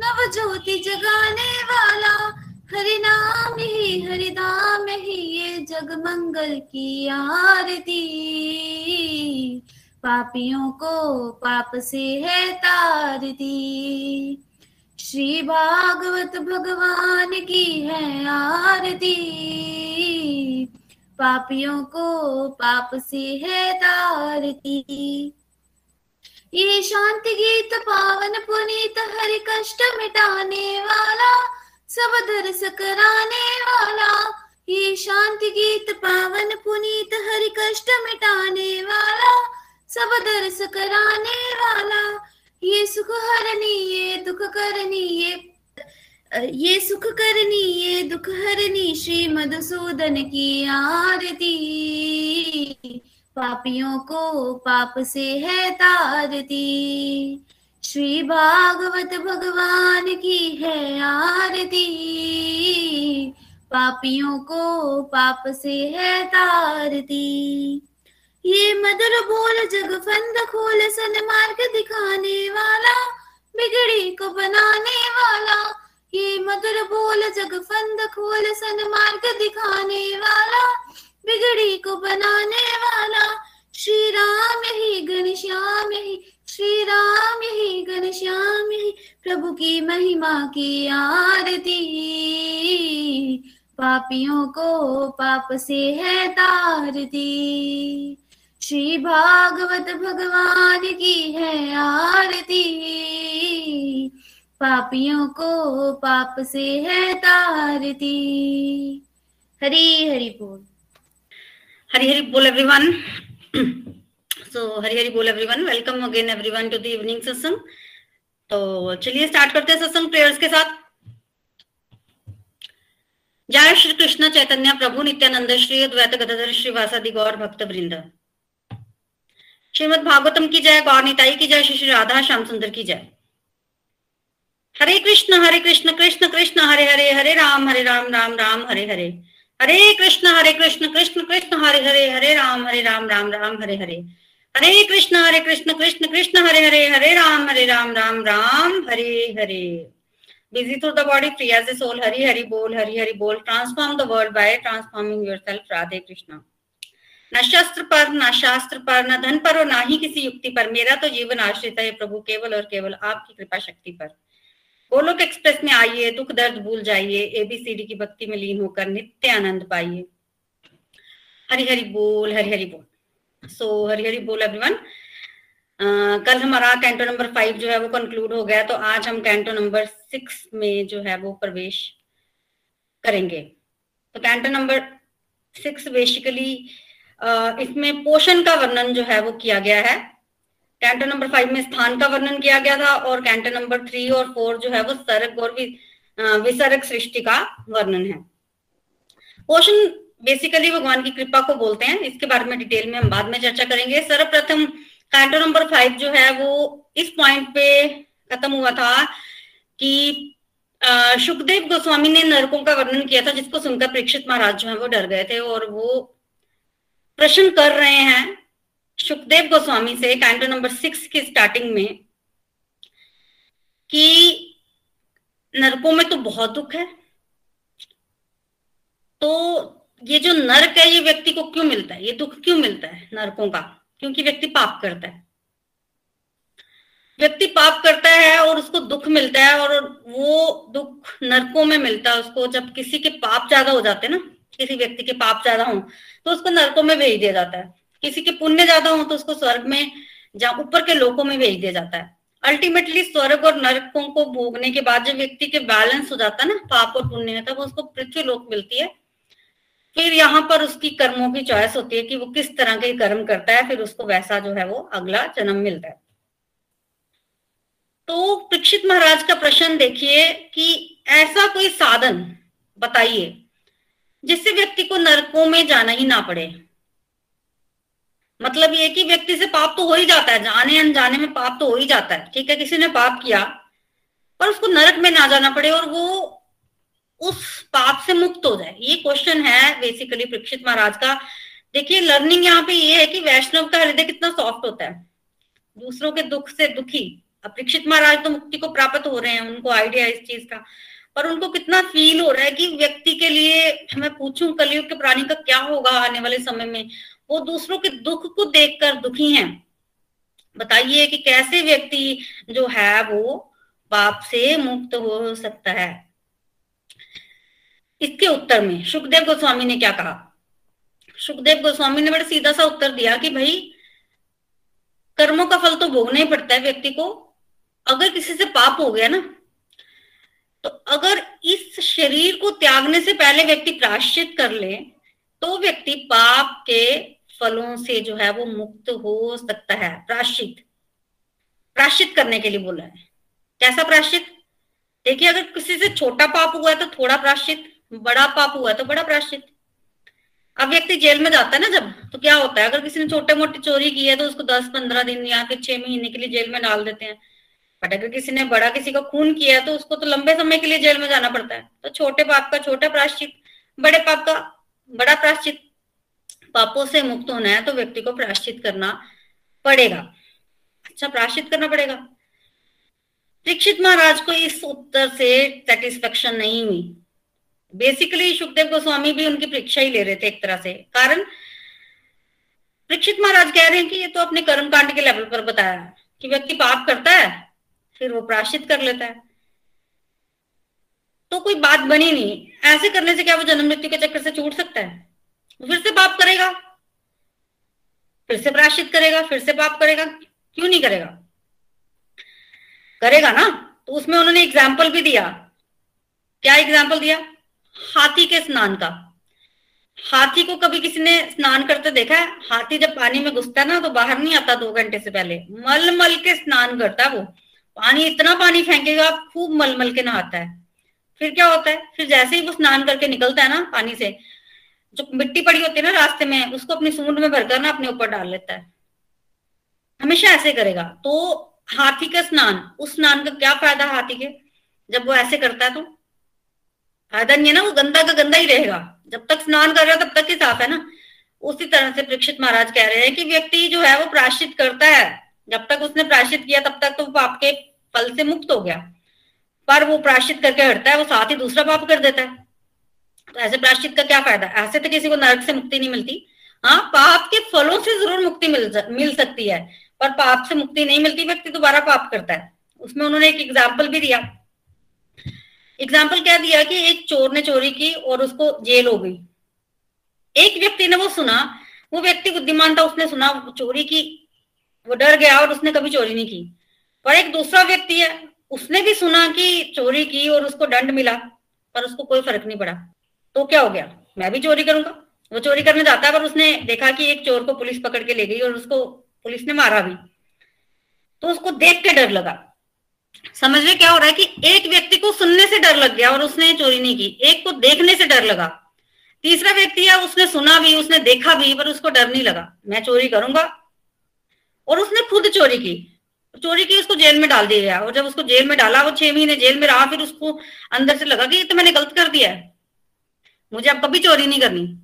नव ज्योति जगाने वाला। हरि नाम ही हरि धाम ही, ये जग मंगल की आरती। पापियों को पाप से है तारती। श्री भागवत भगवान की है आरती। पापियों को पाप से है तारती। ये शांति गीत पावन पुनीत हरि कष्ट मिटाने वाला, सब दर्श कराने वाला। ये शांति गीत पावन पुनीत हरि कष्ट मिटाने वाला, सब दर्श कराने वाला। ये सुख हरनी ये दुख करनी ये ये सुख करनी ये दुख हरनी श्री मधुसूदन की आरती। पापियों को पाप से है तारती। श्री भागवत भगवान की है आरती। पापियों को पाप से है तारती। ये मधुर बोल जग फंद खोल सन मार्ग दिखाने वाला, बिगड़ी को बनाने वाला। ये मधुर बोल जग फंद खोल सन मार्ग दिखाने वाला, बिगड़ी को बनाने वाला। श्री राम ही घनश्याम ही श्री राम ही घनश्याम ही, प्रभु की महिमा की आरती। पापियों को पाप से है तारती। श्री भागवत भगवान की है आरती। पापियों को पाप से है तारती। हरी हरि बोल। हरी हरी बोल एवरीवन सो हरी हरी बोल everyone welcome again everyone to the evening satsang तो चलिए स्टार्ट करते हैं सत्संग प्रेयर्स के साथ। जय श्री कृष्ण चैतन्य प्रभु नित्यानंद श्री अद्वैत गदाधर श्रीवासादि गौर भक्त वृंद। श्रीमद भागवतम की जय, गौर निताई की जय, श्री श्री राधा श्याम सुंदर की जय। हरे कृष्ण हरे कृष्ण कृष्ण कृष्ण, हरे हरे हरे राम हरे राम राम राम, हरे हरे। कृष्ण, हरे कृष्ण कृष्ण कृष्ण, हरे हरे हरे राम हरे राम राम राम, हरे हरे। हरे कृष्ण हरे कृष्ण कृष्ण कृष्ण, हरे हरे हरे राम हरे राम राम राम, हरे हरे। Busy through the body free as a soul, hari hari bol, hari hari bol, transform the world by transforming yourself, radhe krishna न शस्त्र पर न शास्त्र पर न धन पर और ना ही किसी युक्ति पर मेरा तो जीवन आश्रित है प्रभु केवल और केवल आपकी कृपा शक्ति पर गोलोक एक्सप्रेस में आइए, दुख दर्द भूल जाइए एबीसीडी की भक्ति में लीन होकर नित्य आनंद पाइए। हरि हरि बोल हरि हरि बोल। सो हरि हरि बोल एवरीवन कल हमारा कैंटो नंबर फाइव जो है वो कंक्लूड हो गया तो आज हम कैंटो नंबर सिक्स में जो है वो प्रवेश करेंगे। तो कैंटो नंबर सिक्स बेसिकली इसमें पोषण का वर्णन जो है वो किया गया है। कैंटो नंबर फाइव में स्थान का वर्णन किया गया था और कैंटो नंबर थ्री और फोर जो है वो सर्ग और विसर्ग सृष्टि का वर्णन है। पोषण बेसिकली भगवान की कृपा को बोलते हैं। इसके बारे में डिटेल में हम बाद में चर्चा करेंगे। सर्वप्रथम कैंटो नंबर फाइव जो है वो इस पॉइंट पे खत्म हुआ था कि सुखदेव गोस्वामी ने नरकों का वर्णन किया था, जिसको सुनकर परीक्षित महाराज जो है वो डर गए थे और वो प्रश्न कर रहे हैं सुखदेव गोस्वामी से कैंटो नंबर सिक्स की स्टार्टिंग में कि नरकों में तो बहुत दुख है। तो ये जो नरक है, ये व्यक्ति को क्यों मिलता है? ये दुख क्यों मिलता है नरकों का? क्योंकि व्यक्ति पाप करता है। व्यक्ति पाप करता है और उसको दुख मिलता है और वो दुख नरकों में मिलता है। उसको जब किसी के पाप ज़्यादा हो जाते हैं ना, किसी व्यक्ति के पाप ज़्यादा हो तो उसको नरकों में भेज दिया जाता है। किसी के पुण्य ज़्यादा हो तो उसको स्वर्ग में जहाँ ऊपर के लोकों में भेज दिया जाता है। अल्टीमेटली स्वर्ग और नरकों को भोगने के बाद जब व्यक्ति के बैलेंस हो जाता है ना, पाप और पुण्य में, तब उसको पृथ्वी लोक मिलती है। फिर यहाँ पर उसकी कर्मों की चॉइस होती है कि वो किस तरह के कर्म करता है, फिर उसको वैसा जो है वो अगला जन्म मिलता है। तो परीक्षित महाराज का प्रश्न देखिए कि ऐसा कोई साधन बताइए, जिससे व्यक्ति को नरकों में जाना ही ना पड़े। मतलब ये कि व्यक्ति से पाप तो हो ही जाता है, जाने अनजाने में पाप तो हो ही जाता है, ठीक है? किसी ने पाप किया, पर उसको नरक में ना जाना पड़े और वो उस पाप से मुक्त हो जाए। ये क्वेश्चन है बेसिकली परीक्षित महाराज का। देखिए लर्निंग यहाँ पे ये है कि वैष्णव का हृदय कितना सॉफ्ट होता है। दूसरों के दुख से दुखी। अब परीक्षित महाराज तो मुक्ति को प्राप्त हो रहे हैं, उनको आइडिया इस चीज़ का। पर उनको कितना फील हो रहा है कि व्यक्ति के लिए, मैं पूछूँ, कलयुग के प्राणी का क्या होगा आने वाले समय में? वो दूसरों के दुख को देखकर दुखी हैं। बताइए कि कैसे व्यक्ति जो है वो पाप से मुक्त हो सकता है? इसके उत्तर में सुखदेव गोस्वामी ने क्या कहा? सुखदेव गोस्वामी ने बड़ा सीधा सा उत्तर दिया कि भाई, कर्मों का फल तो भोगना ही पड़ता है व्यक्ति को। अगर किसी से पाप हो गया ना तो अगर इस शरीर को त्यागने से पहले व्यक्ति प्राश्चित कर ले तो व्यक्ति पाप के फलों से जो है वो मुक्त हो सकता है। प्राश्चित। प्राश्चित करने के लिए बोला है। कैसा प्राश्चित? देखिए, अगर किसी से छोटा पाप हुआ है तो थोड़ा प्राश्चित, बड़ा पाप हुआ है तो बड़ा प्राश्चित। अब व्यक्ति जेल में जाता है ना जब तो क्या होता है? अगर किसी ने छोटे मोटे चोरी की है तो उसको दस पंद्रह दिन या फिर छह महीने के लिए जेल में डाल देते हैं। बट अगर किसी ने बड़ा किसी का खून किया है तो उसको तो लंबे समय के लिए जेल में जाना पड़ता है। तो छोटे पाप का छोटा प्राश्चित, बड़े पाप का बड़ा प्राश्चित। पापों से मुक्त होना है तो व्यक्ति को प्राश्चित करना पड़ेगा। अच्छा प्राश्चित करना पड़ेगा। दीक्षित महाराज को इस उत्तर से सेटिस्फेक्शन नहीं हुई। बेसिकली सुखदेव गोस्वामी भी उनकी परीक्षा ही ले रहे थे एक तरह से। कारण? परीक्षित महाराज कह रहे हैं कि ये तो अपने कर्म कांड के लेवल पर बताया कि व्यक्ति पाप करता है, फिर वो प्राश्चित कर लेता है। तो कोई बात बनी नहीं। ऐसे करने से क्या वो जन्म मृत्यु के चक्कर से छूट सकता है? फिर से पाप करेगा। फिर से प्राश्चित करेगा, फिर से पाप करेगा। क्यों नहीं करेगा? करेगा ना? तो उसमें उन्होंने एग्ज़ाम्पल भी दिया। क्या एग्ज़ाम्पल दिया? हाथी के स्नान का। हाथी को कभी किसी ने स्नान करते देखा है? हाथी जब पानी में घुसता है ना तो बाहर नहीं आता दो घंटे से पहले। मल मल के स्नान करता है वो। पानी, इतना पानी फेंकेगा, खूब मल मल के नहाता है। फिर क्या होता है? फिर जैसे ही वो स्नान करके निकलता है ना, पानी से जो मिट्टी पड़ी होती है ना रास्ते में, उसको अपनी सूंड में भरकर ना अपने ऊपर डाल लेता है। हमेशा ऐसे करेगा। तो हाथी का स्नान, उस स्नान का क्या फ़ायदा हाथी के? जब वो ऐसे करता है तो फ़ायदा नहीं है ना, वो गंदा का गंदा ही रहेगा। जब तक स्नान कर रहा तब तक ही साफ़ है ना। उसी तरह से परीक्षित महाराज कह रहे हैं कि व्यक्ति जो है, वो प्राश्चित करता है। जब तक उसने प्राश्चित किया, तब तक तो वो पाप के फल से मुक्त हो गया। पर वो प्राश्चित करके हटता है, वो साथ ही दूसरा पाप कर देता है। तो ऐसे प्राश्चित का क्या फ़ायदा? ऐसे तो किसी को नरक से मुक्ति नहीं मिलती। हाँ पाप के फलों से ज़रूर मुक्ति मिल मिल सकती है, पर पाप से मुक्ति नहीं मिलती, व्यक्ति दोबारा पाप करता है। उसमें उन्होंने एक एग्ज़ाम्पल भी दिया। एग्ज़ाम्पल क्या दिया कि एक चोर ने चोरी की और उसको जेल हो गई। एक व्यक्ति ने वो सुना, वो व्यक्ति बुद्धिमान था, उसने सुना चोरी की, वो डर गया और उसने कभी चोरी नहीं की। पर एक दूसरा व्यक्ति है, उसने भी सुना कि चोरी की और उसको दंड मिला, पर उसको कोई फ़र्क नहीं पड़ा। तो क्या हो गया? मैं भी चोरी करूँगा। वो चोरी करने जाता है पर उसने देखा कि एक चोर को पुलिस पकड़ के ले गई और उसको पुलिस ने मारा भी। तो उसको देख के डर लगा। समझ में क्या हो रहा है कि एक व्यक्ति को सुनने से डर लग गया और उसने चोरी नहीं की। एक को देखने से डर लगा। तीसरा व्यक्ति है, उसने सुना भी, उसने देखा भी, पर उसको डर नहीं लगा। मैं चोरी करूँगा। और उसने खुद चोरी की। चोरी की उसको जेल में डाल दिया गया। और जब उसको जेल में डाला, वो छह महीने जेल में रहा, फिर उसको अंदर से लगा कि ये तो मैंने गलत कर दिया है। मुझे अब कभी चोरी नहीं करनी।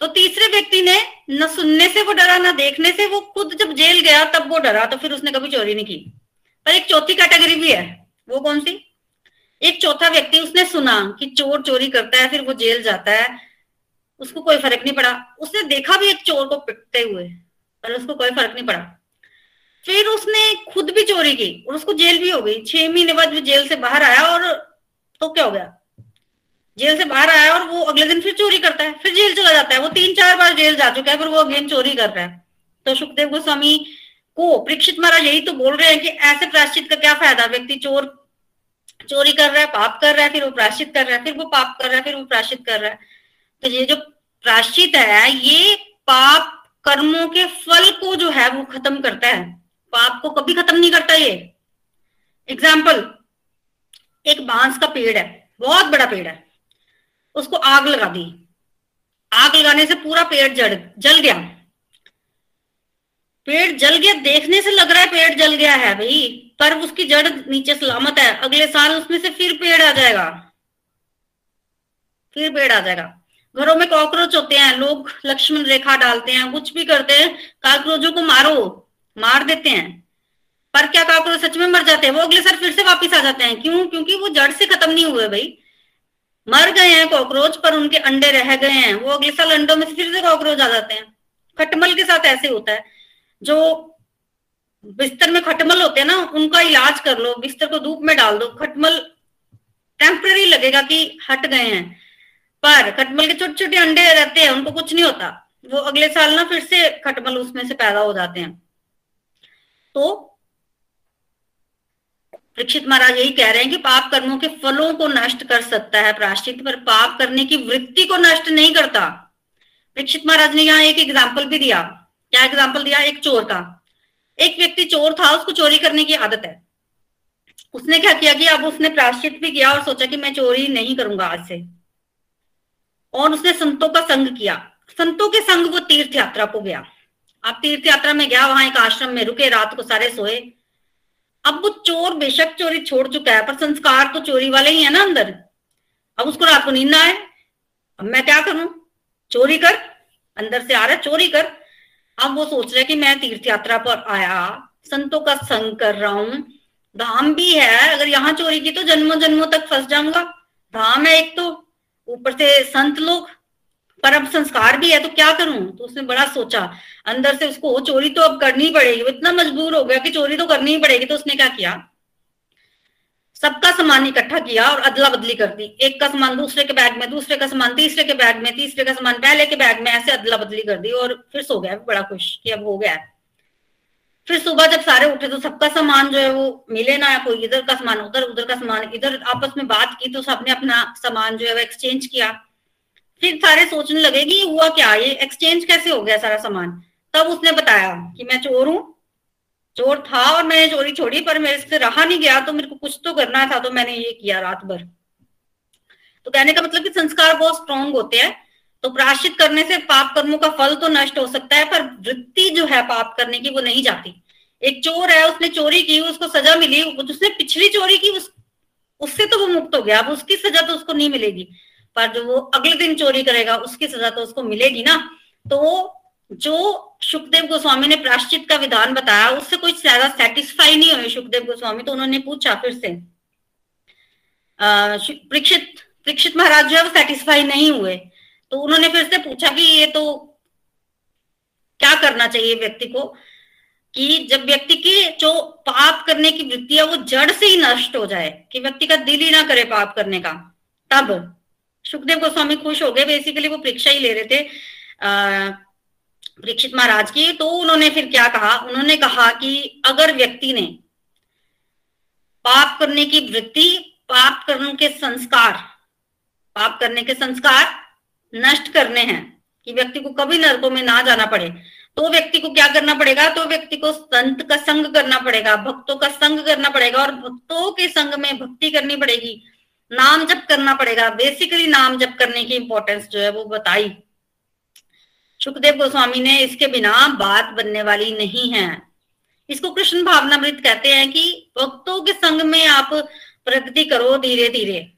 तो तीसरे व्यक्ति ने न सुनने से वो डरा, ना देखने से वो खुद जब जेल गया, तब वो डरा तो फिर उसने कभी चोरी नहीं की। पर एक चौथी कैटेगरी भी है। वो कौन सी? एक चौथा व्यक्ति, उसने सुना कि चोर चोरी करता है, फिर वो जेल जाता है। उसको कोई फ़र्क नहीं पड़ा। उसने देखा भी एक चोर को पिटते हुए, पर उसको कोई फ़र्क नहीं पड़ा। फिर उसने खुद भी चोरी की और उसको जेल भी हो गई। छह महीने बाद वो जेल से बाहर आया और तो क्या हो गया? जेल से बाहर आया और वो अगले दिन फिर चोरी करता है, फिर जेल चला जाता है, वो तीन चार बार जेल जा चुका है फिर वो अगेन चोरी कर रहा है। तो सुखदेव गोस्वामी को परीक्षित महाराज यही तो बोल रहे हैं कि ऐसे प्राश्चित का क्या फ़ायदा? व्यक्ति चोर, चोरी कर रहा है, पाप कर रहा है, फिर वो प्राश्चित कर रहा है, फिर वो पाप कर रहा है, फिर वो प्राश्चित कर रहा है। तो ये जो प्राश्चित है, ये पाप कर्मों के फल को जो है वो खत्म करता है। पाप को कभी खत्म नहीं करता ये। एग्ज़ाम्पल एक बाँस का पेड़ है, बहुत बड़ा पेड़ है। उसको आग लगा दी। आग लगाने से पूरा पेड़ जड़ जल गया। पेड़ जल गया, देखने से लग रहा है पेड़ जल गया है भाई, पर उसकी जड़ नीचे सलामत है। अगले साल उसमें से फिर पेड़ आ जाएगा। फिर पेड़ आ जाएगा। घरों में कॉकरोच होते हैं, लोग लक्ष्मण रेखा डालते हैं, कुछ भी करते हैं, कॉकरोचों को मारो, मार देते हैं। पर क्या कॉकरोच सच में मर जाते हैं? वो अगले साल फिर से वापिस आ जाते हैं। क्यों? क्योंकि वो जड़ से खत्म नहीं हुए भाई। मर गए हैं कॉकरोच, पर उनके अंडे रह गए हैं। वो अगले साल अंडों में से फिर से कॉकरोच आ जाते हैं। खटमल के साथ ऐसे होता है। जो बिस्तर में खटमल होते हैं ना, उनका इलाज कर लो, बिस्तर को धूप में डाल दो। खटमल टेम्पररी लगेगा कि हट गए हैं। पर खटमल के छोटे छोटे अंडे रहते हैं, उनको कुछ नहीं होता। वो अगले साल ना फिर से खटमल उसमें से पैदा हो जाते हैं। तो परीक्षित महाराज यही कह रहे हैं कि पाप कर्मों के फलों को नष्ट कर सकता है प्राश्चित पर पाप करने की वृत्ति को नष्ट नहीं करता। परीक्षित महाराज ने यहाँ एक एग्ज़ाम्पल भी दिया। क्या एग्ज़ाम्पल दिया? एक चोर का। एक व्यक्ति चोर था, उसको चोरी करने की आदत है। उसने क्या किया कि अब उसने प्राश्चित भी किया और सोचा कि मैं चोरी नहीं करूँगा आज से। और उसने संतों का संग किया। संतों के संग वो तीर्थ यात्रा को गया। अब तीर्थ यात्रा में गया, वहाँ एक आश्रम में रुके, रात को सारे सोए। अब वो चोर बेशक चोरी छोड़ चुका है, पर संस्कार तो चोरी वाले ही है ना अंदर। अब उसको रात को नींद आए। अब मैं क्या करूँ? चोरी कर, अंदर से आ रहा है, चोरी कर। अब वो सोच रहे कि मैं तीर्थ यात्रा पर आया, संतों का संग कर रहा हूँ। धाम भी है, अगर यहाँ चोरी की तो जन्मों जन्मों तक फंस जाऊँगा। धाम है एक तो ऊपर से संत लोग पर अब संस्कार भी है तो क्या करूँ? तो उसने बड़ा सोचा, अंदर से उसको चोरी तो अब करनी पड़ेगी। वो इतना मजबूर हो गया कि चोरी तो करनी ही पड़ेगी तो उसने क्या किया? सबका सामान इकट्ठा किया और अदला बदली कर दी। एक का सामान दूसरे के बैग में, दूसरे का सामान तीसरे के बैग में, तीसरे का सामान पहले के बैग में, ऐसे अदला बदली कर दी और फिर सो गया। बड़ा खुश कि अब हो गया। फिर सुबह जब सारे उठे तो सबका सामान जो है वो मिले ना, या कोई इधर का सामान, उधर उधर का सामान, इधर आपस में बात की तो सबने अपना सामान जो है वो एक्सचेंज किया। फिर सारे सोचने लगे कि हुआ क्या? ये एक्सचेंज कैसे हो गया सारा सामान? तब उसने बताया कि मैं चोर हूँ। चोर था और मैंने चोरी छोड़ी, पर मेरे से रहा नहीं गया तो मेरे को कुछ तो करना था तो मैंने ये किया रात भर। तो कहने का मतलब कि संस्कार बहुत स्ट्रांग होते हैं। तो प्राश्चित करने से पाप कर्मों का फल तो नष्ट हो सकता है, पर वृत्ति जो है पाप करने की, वो नहीं जाती। एक चोर है, उसने चोरी की, उसको सजा मिली, उसने पिछली चोरी की, उस, उससे तो वो मुक्त हो गया। अब उसकी सजा तो उसको नहीं मिलेगी। पर जो वो अगले दिन चोरी करेगा, उसकी सजा तो उसको मिलेगी ना। तो जो सुखदेव गोस्वामी ने प्राश्चित का विधान बताया, उससे कोई ज़्यादा सेटिस्फाई नहीं हुए सुखदेव गोस्वामी तो उन्होंने पूछा फिर से। परीक्षित परीक्षित महाराज जो है वो सेटिस्फाई नहीं हुए। तो उन्होंने फिर से पूछा कि ये तो क्या करना चाहिए व्यक्ति को? कि जब व्यक्ति की जो पाप करने की वृत्ति है, वो जड़ से ही नष्ट हो जाए, कि व्यक्ति का दिल ही ना करे पाप करने का, तब सुखदेव गोस्वामी खुश हो गए बेसिकली वो परीक्षा ही ले रहे थे परीक्षित महाराज की। तो उन्होंने फिर क्या कहा? उन्होंने कहा कि अगर व्यक्ति ने पाप करने की वृत्ति, पाप करने के संस्कार, पाप करने के संस्कार नष्ट करने हैं, कि व्यक्ति को कभी नरकों में ना जाना पड़े तो व्यक्ति को क्या करना पड़ेगा? तो व्यक्ति को संत का संग करना पड़ेगा, भक्तों का संग करना पड़ेगा, और भक्तों के संग में भक्ति करनी पड़ेगी। नाम जप करना पड़ेगा। बेसिकली नाम जप करने की इंपॉर्टेंस जो है वो बताई। सुखदेव गोस्वामी ने इसके बिना बात बनने वाली नहीं है। इसको कृष्ण भावनामृत कहते हैं कि भक्तों के संग में आप प्रगति करो धीरे धीरे।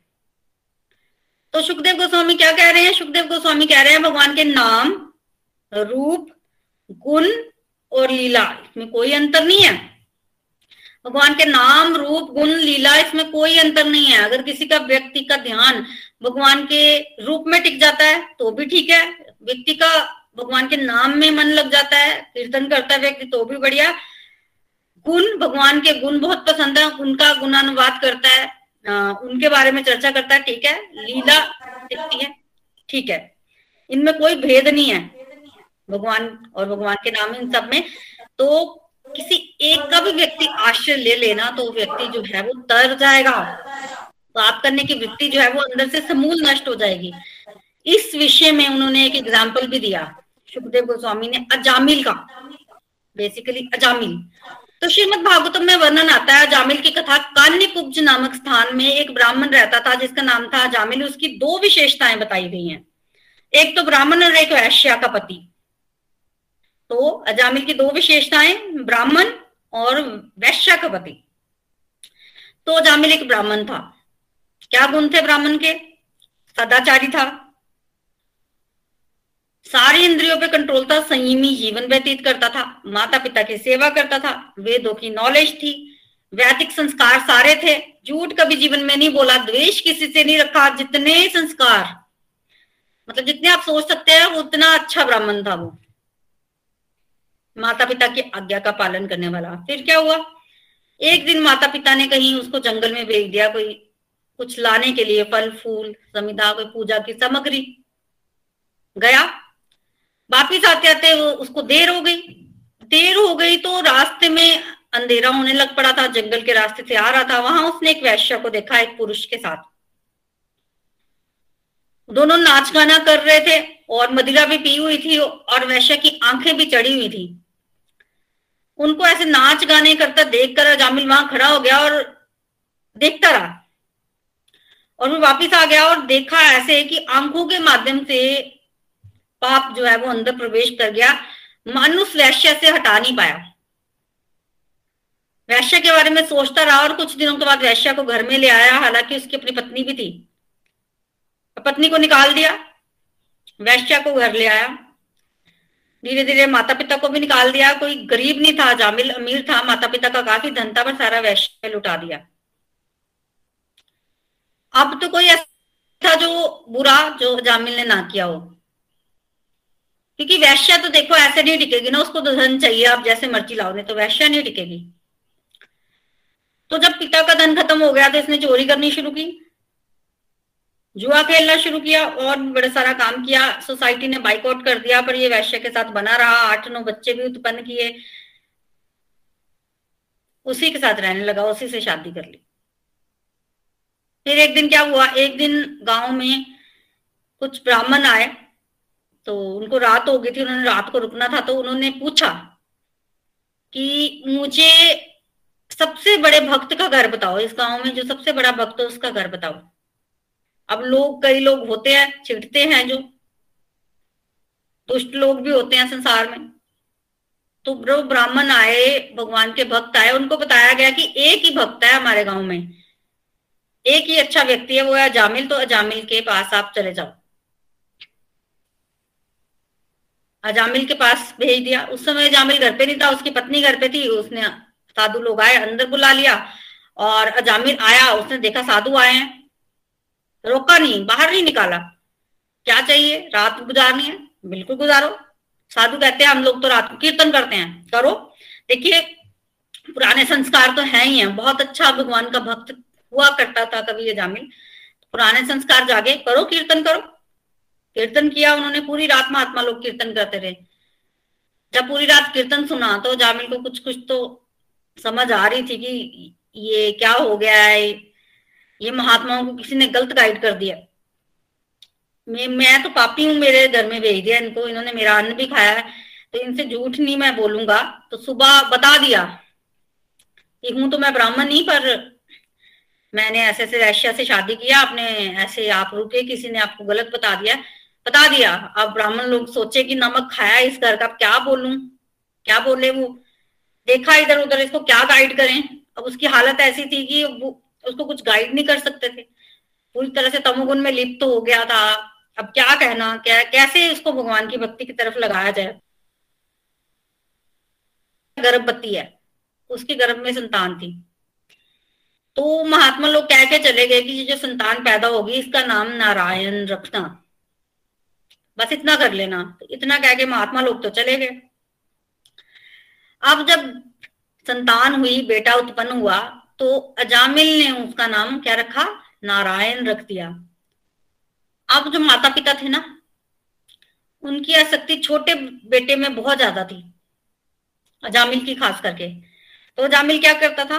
तो सुखदेव गोस्वामी क्या कह रहे हैं? सुखदेव गोस्वामी कह रहे हैं, भगवान के नाम, रूप, गुण और लीला, इसमें कोई अंतर नहीं है। भगवान के नाम रूप गुण लीला इसमें कोई अंतर नहीं है। अगर किसी का व्यक्ति का ध्यान भगवान के रूप में टिक जाता है तो भी ठीक है। व्यक्ति का भगवान के नाम में मन लग जाता है कीर्तन करता है व्यक्ति तो भी बढ़िया। गुण भगवान के गुण बहुत पसंद है उनका गुणानुवाद करता है आ, उनके बारे में चर्चा करता है ठीक है। लीला दिखती है ठीक है। इनमें कोई भेद नहीं है भगवान और भगवान के नाम इन सब में। तो किसी एक का भी व्यक्ति आश्रय ले लेना तो व्यक्ति जो है वो तर जाएगा। पाप करने की वृत्ति जो है वो अंदर से समूल नष्ट हो जाएगी। इस विषय में उन्होंने एक एग्ज़ाम्पल भी दिया सुखदेव गोस्वामी ने अजामिल का। बेसिकली अजामिल। तो श्रीमद भागवतम में वर्णन आता है, अजामिल की कथा कान्य कुब्ज नामक स्थान में एक ब्राह्मण रहता था, जिसका नाम था अजामिल। उसकी दो विशेषताएँ बताई गई हैं। एक तो ब्राह्मण और एक वैश्या का पति। तो अजामिल की दो विशेषताएँ, ब्राह्मण और वैश्या का पति तो अजामिल एक ब्राह्मण था। क्या गुण थे ब्राह्मण के? सदाचारी था। सारी इंद्रियों पे कंट्रोल था, संयमी जीवन व्यतीत करता था माता पिता की सेवा करता था, वेदों की नॉलेज थी, वैदिक संस्कार सारे थे, झूठ कभी जीवन में नहीं बोला, द्वेष किसी से नहीं रखा, जितने संस्कार। मतलब जितने आप सोच सकते हैं, उतना अच्छा ब्राह्मण था वो। माता पिता की आज्ञा का पालन करने वाला। फिर क्या हुआ? एक दिन माता पिता ने कहीं उसको जंगल में भेज दिया, कोई कुछ लाने के लिए, फल, फूल समिधा कोई पूजा की सामग्री। गया। वापिस आते आते वो उसको देर हो गई। देर हो गई तो रास्ते में अंधेरा होने लग पड़ा था, जंगल के रास्ते से आ रहा था। वहाँ उसने एक वैश्य को देखा, एक पुरुष के साथ। दोनों नाच गाना कर रहे थे और मदिरा भी पी हुई थी और वैश्य की आँखें भी चढ़ी हुई थी। उनको ऐसे नाच गाने करता देखकर जामिल वहाँ खड़ा हो गया और देखता रहा। और वो वापिस आ गया और देखा ऐसे कि आँखों के माध्यम से पाप जो है वो अंदर प्रवेश कर गया। मानुस वैश्य से हटा नहीं पाया। वैश्य के बारे में सोचता रहा और कुछ दिनों के बाद वैश्य को घर में ले आया। हालाँकि उसकी अपनी पत्नी भी थी। पत्नी को निकाल दिया। वैश्य को घर ले आया। धीरे धीरे माता पिता को भी निकाल दिया। कोई गरीब नहीं था, जामिल अमीर था। माता पिता का काफ़ी धन था, पर सारा वैश्य लुटा दिया। अब तो कोई ऐसा था जो बुरा, जो जामिल ने ना किया हो। क्योंकि वैश्या तो देखो, ऐसे नहीं टिकेगी ना, उसको तो धन चाहिए। आप जैसे मर्ज़ी लाओ तो वैश्या नहीं टिकेगी। तो जब पिता का धन खत्म हो गया तो इसने चोरी करनी शुरू की। जुआ खेलना शुरू किया और बड़ा सारा काम किया। सोसाइटी ने बाइकआउट कर दिया, पर ये वैश्य के साथ बना रहा। आठ नौ बच्चे भी उत्पन्न किए। उसी के साथ रहने लगा, उसी से शादी कर ली। फिर एक दिन क्या हुआ? एक दिन गाँव में कुछ ब्राह्मण आए तो उनको रात हो गई थी, उन्होंने रात को रुकना था तो उन्होंने पूछा कि मुझे सबसे बड़े भक्त का घर बताओ, इस गाँव में जो सबसे बड़ा भक्त है, उसका घर बताओ। अब लोग, कई लोग होते हैं, चिढ़ते हैं जो दुष्ट लोग भी होते हैं संसार में। तो जो ब्राह्मण आए, भगवान के भक्त आए, उनको बताया गया कि एक ही भक्त है हमारे गाँव में। एक ही अच्छा व्यक्ति है, वो है अजामिल तो अजामिल के पास आप चले जाओ। अजामिल के पास भेज दिया। उस समय अजामिल घर पे नहीं था, उसकी पत्नी घर पे थी, उसने साधु लोग आए, अंदर बुला लिया और अजामिल आया, उसने देखा साधु आए हैं। रोका नहीं, बाहर नहीं निकाला। क्या चाहिए? रात गुजारनी है? बिल्कुल गुजारो। साधु कहते हैं, हम लोग तो रात को कीर्तन करते हैं। करो। देखिए, पुराने संस्कार तो है ही है। बहुत अच्छा भगवान का भक्त हुआ करता था कभी ये जामिल पुराने संस्कार जागे, करो कीर्तन करो। कीर्तन किया उन्होंने, पूरी रात महात्मा लोग कीर्तन करते रहे। जब पूरी रात कीर्तन सुना तो जामिल को कुछ कुछ तो समझ आ रही थी कि ये क्या हो गया है? ये महात्माओं को किसी ने गलत गाइड कर दिया। मैं मैं तो पापी हूँ, मेरे घर में भेज दिया इनको, इन्होंने मेरा अन्न भी खाया है तो इनसे झूठ नहीं मैं बोलूँगा। तो सुबह बता दिया कि हूँ तो मैं ब्राह्मण नहीं, पर मैंने ऐसे ऐसे वैश्या से शादी किया, आपने ऐसे आप रुके, किसी ने आपको गलत बता दिया। बता दिया, अब ब्राह्मण लोग सोचे कि नमक खाया इस घर का क्या बोलू? क्या बोले वो? देखा इधर उधर इसको क्या गाइड करें? अब उसकी हालत ऐसी थी कि उसको कुछ गाइड नहीं कर सकते थे। पूरी तरह से तमोगुण में लिप्त तो हो गया था। अब क्या कहना? क्या, कैसे उसको भगवान की भक्ति की तरफ़ लगाया जाए? गर्भवती है। उसके गर्भ में संतान थी। तो महात्मा लोग कह के चले गए कि ये जो संतान पैदा होगी, इसका नाम नारायण रखना। बस इतना कर लेना। तो इतना कह के महात्मा लोग तो चले गए। अब जब संतान हुई, बेटा उत्पन्न हुआ तो अजामिल ने उसका नाम क्या रखा? नारायण रख दिया। अब जो माता पिता थे ना, उनकी आसक्ति छोटे बेटे में बहुत ज़्यादा थी, अजामिल की खास करके। तो अजामिल क्या करता था?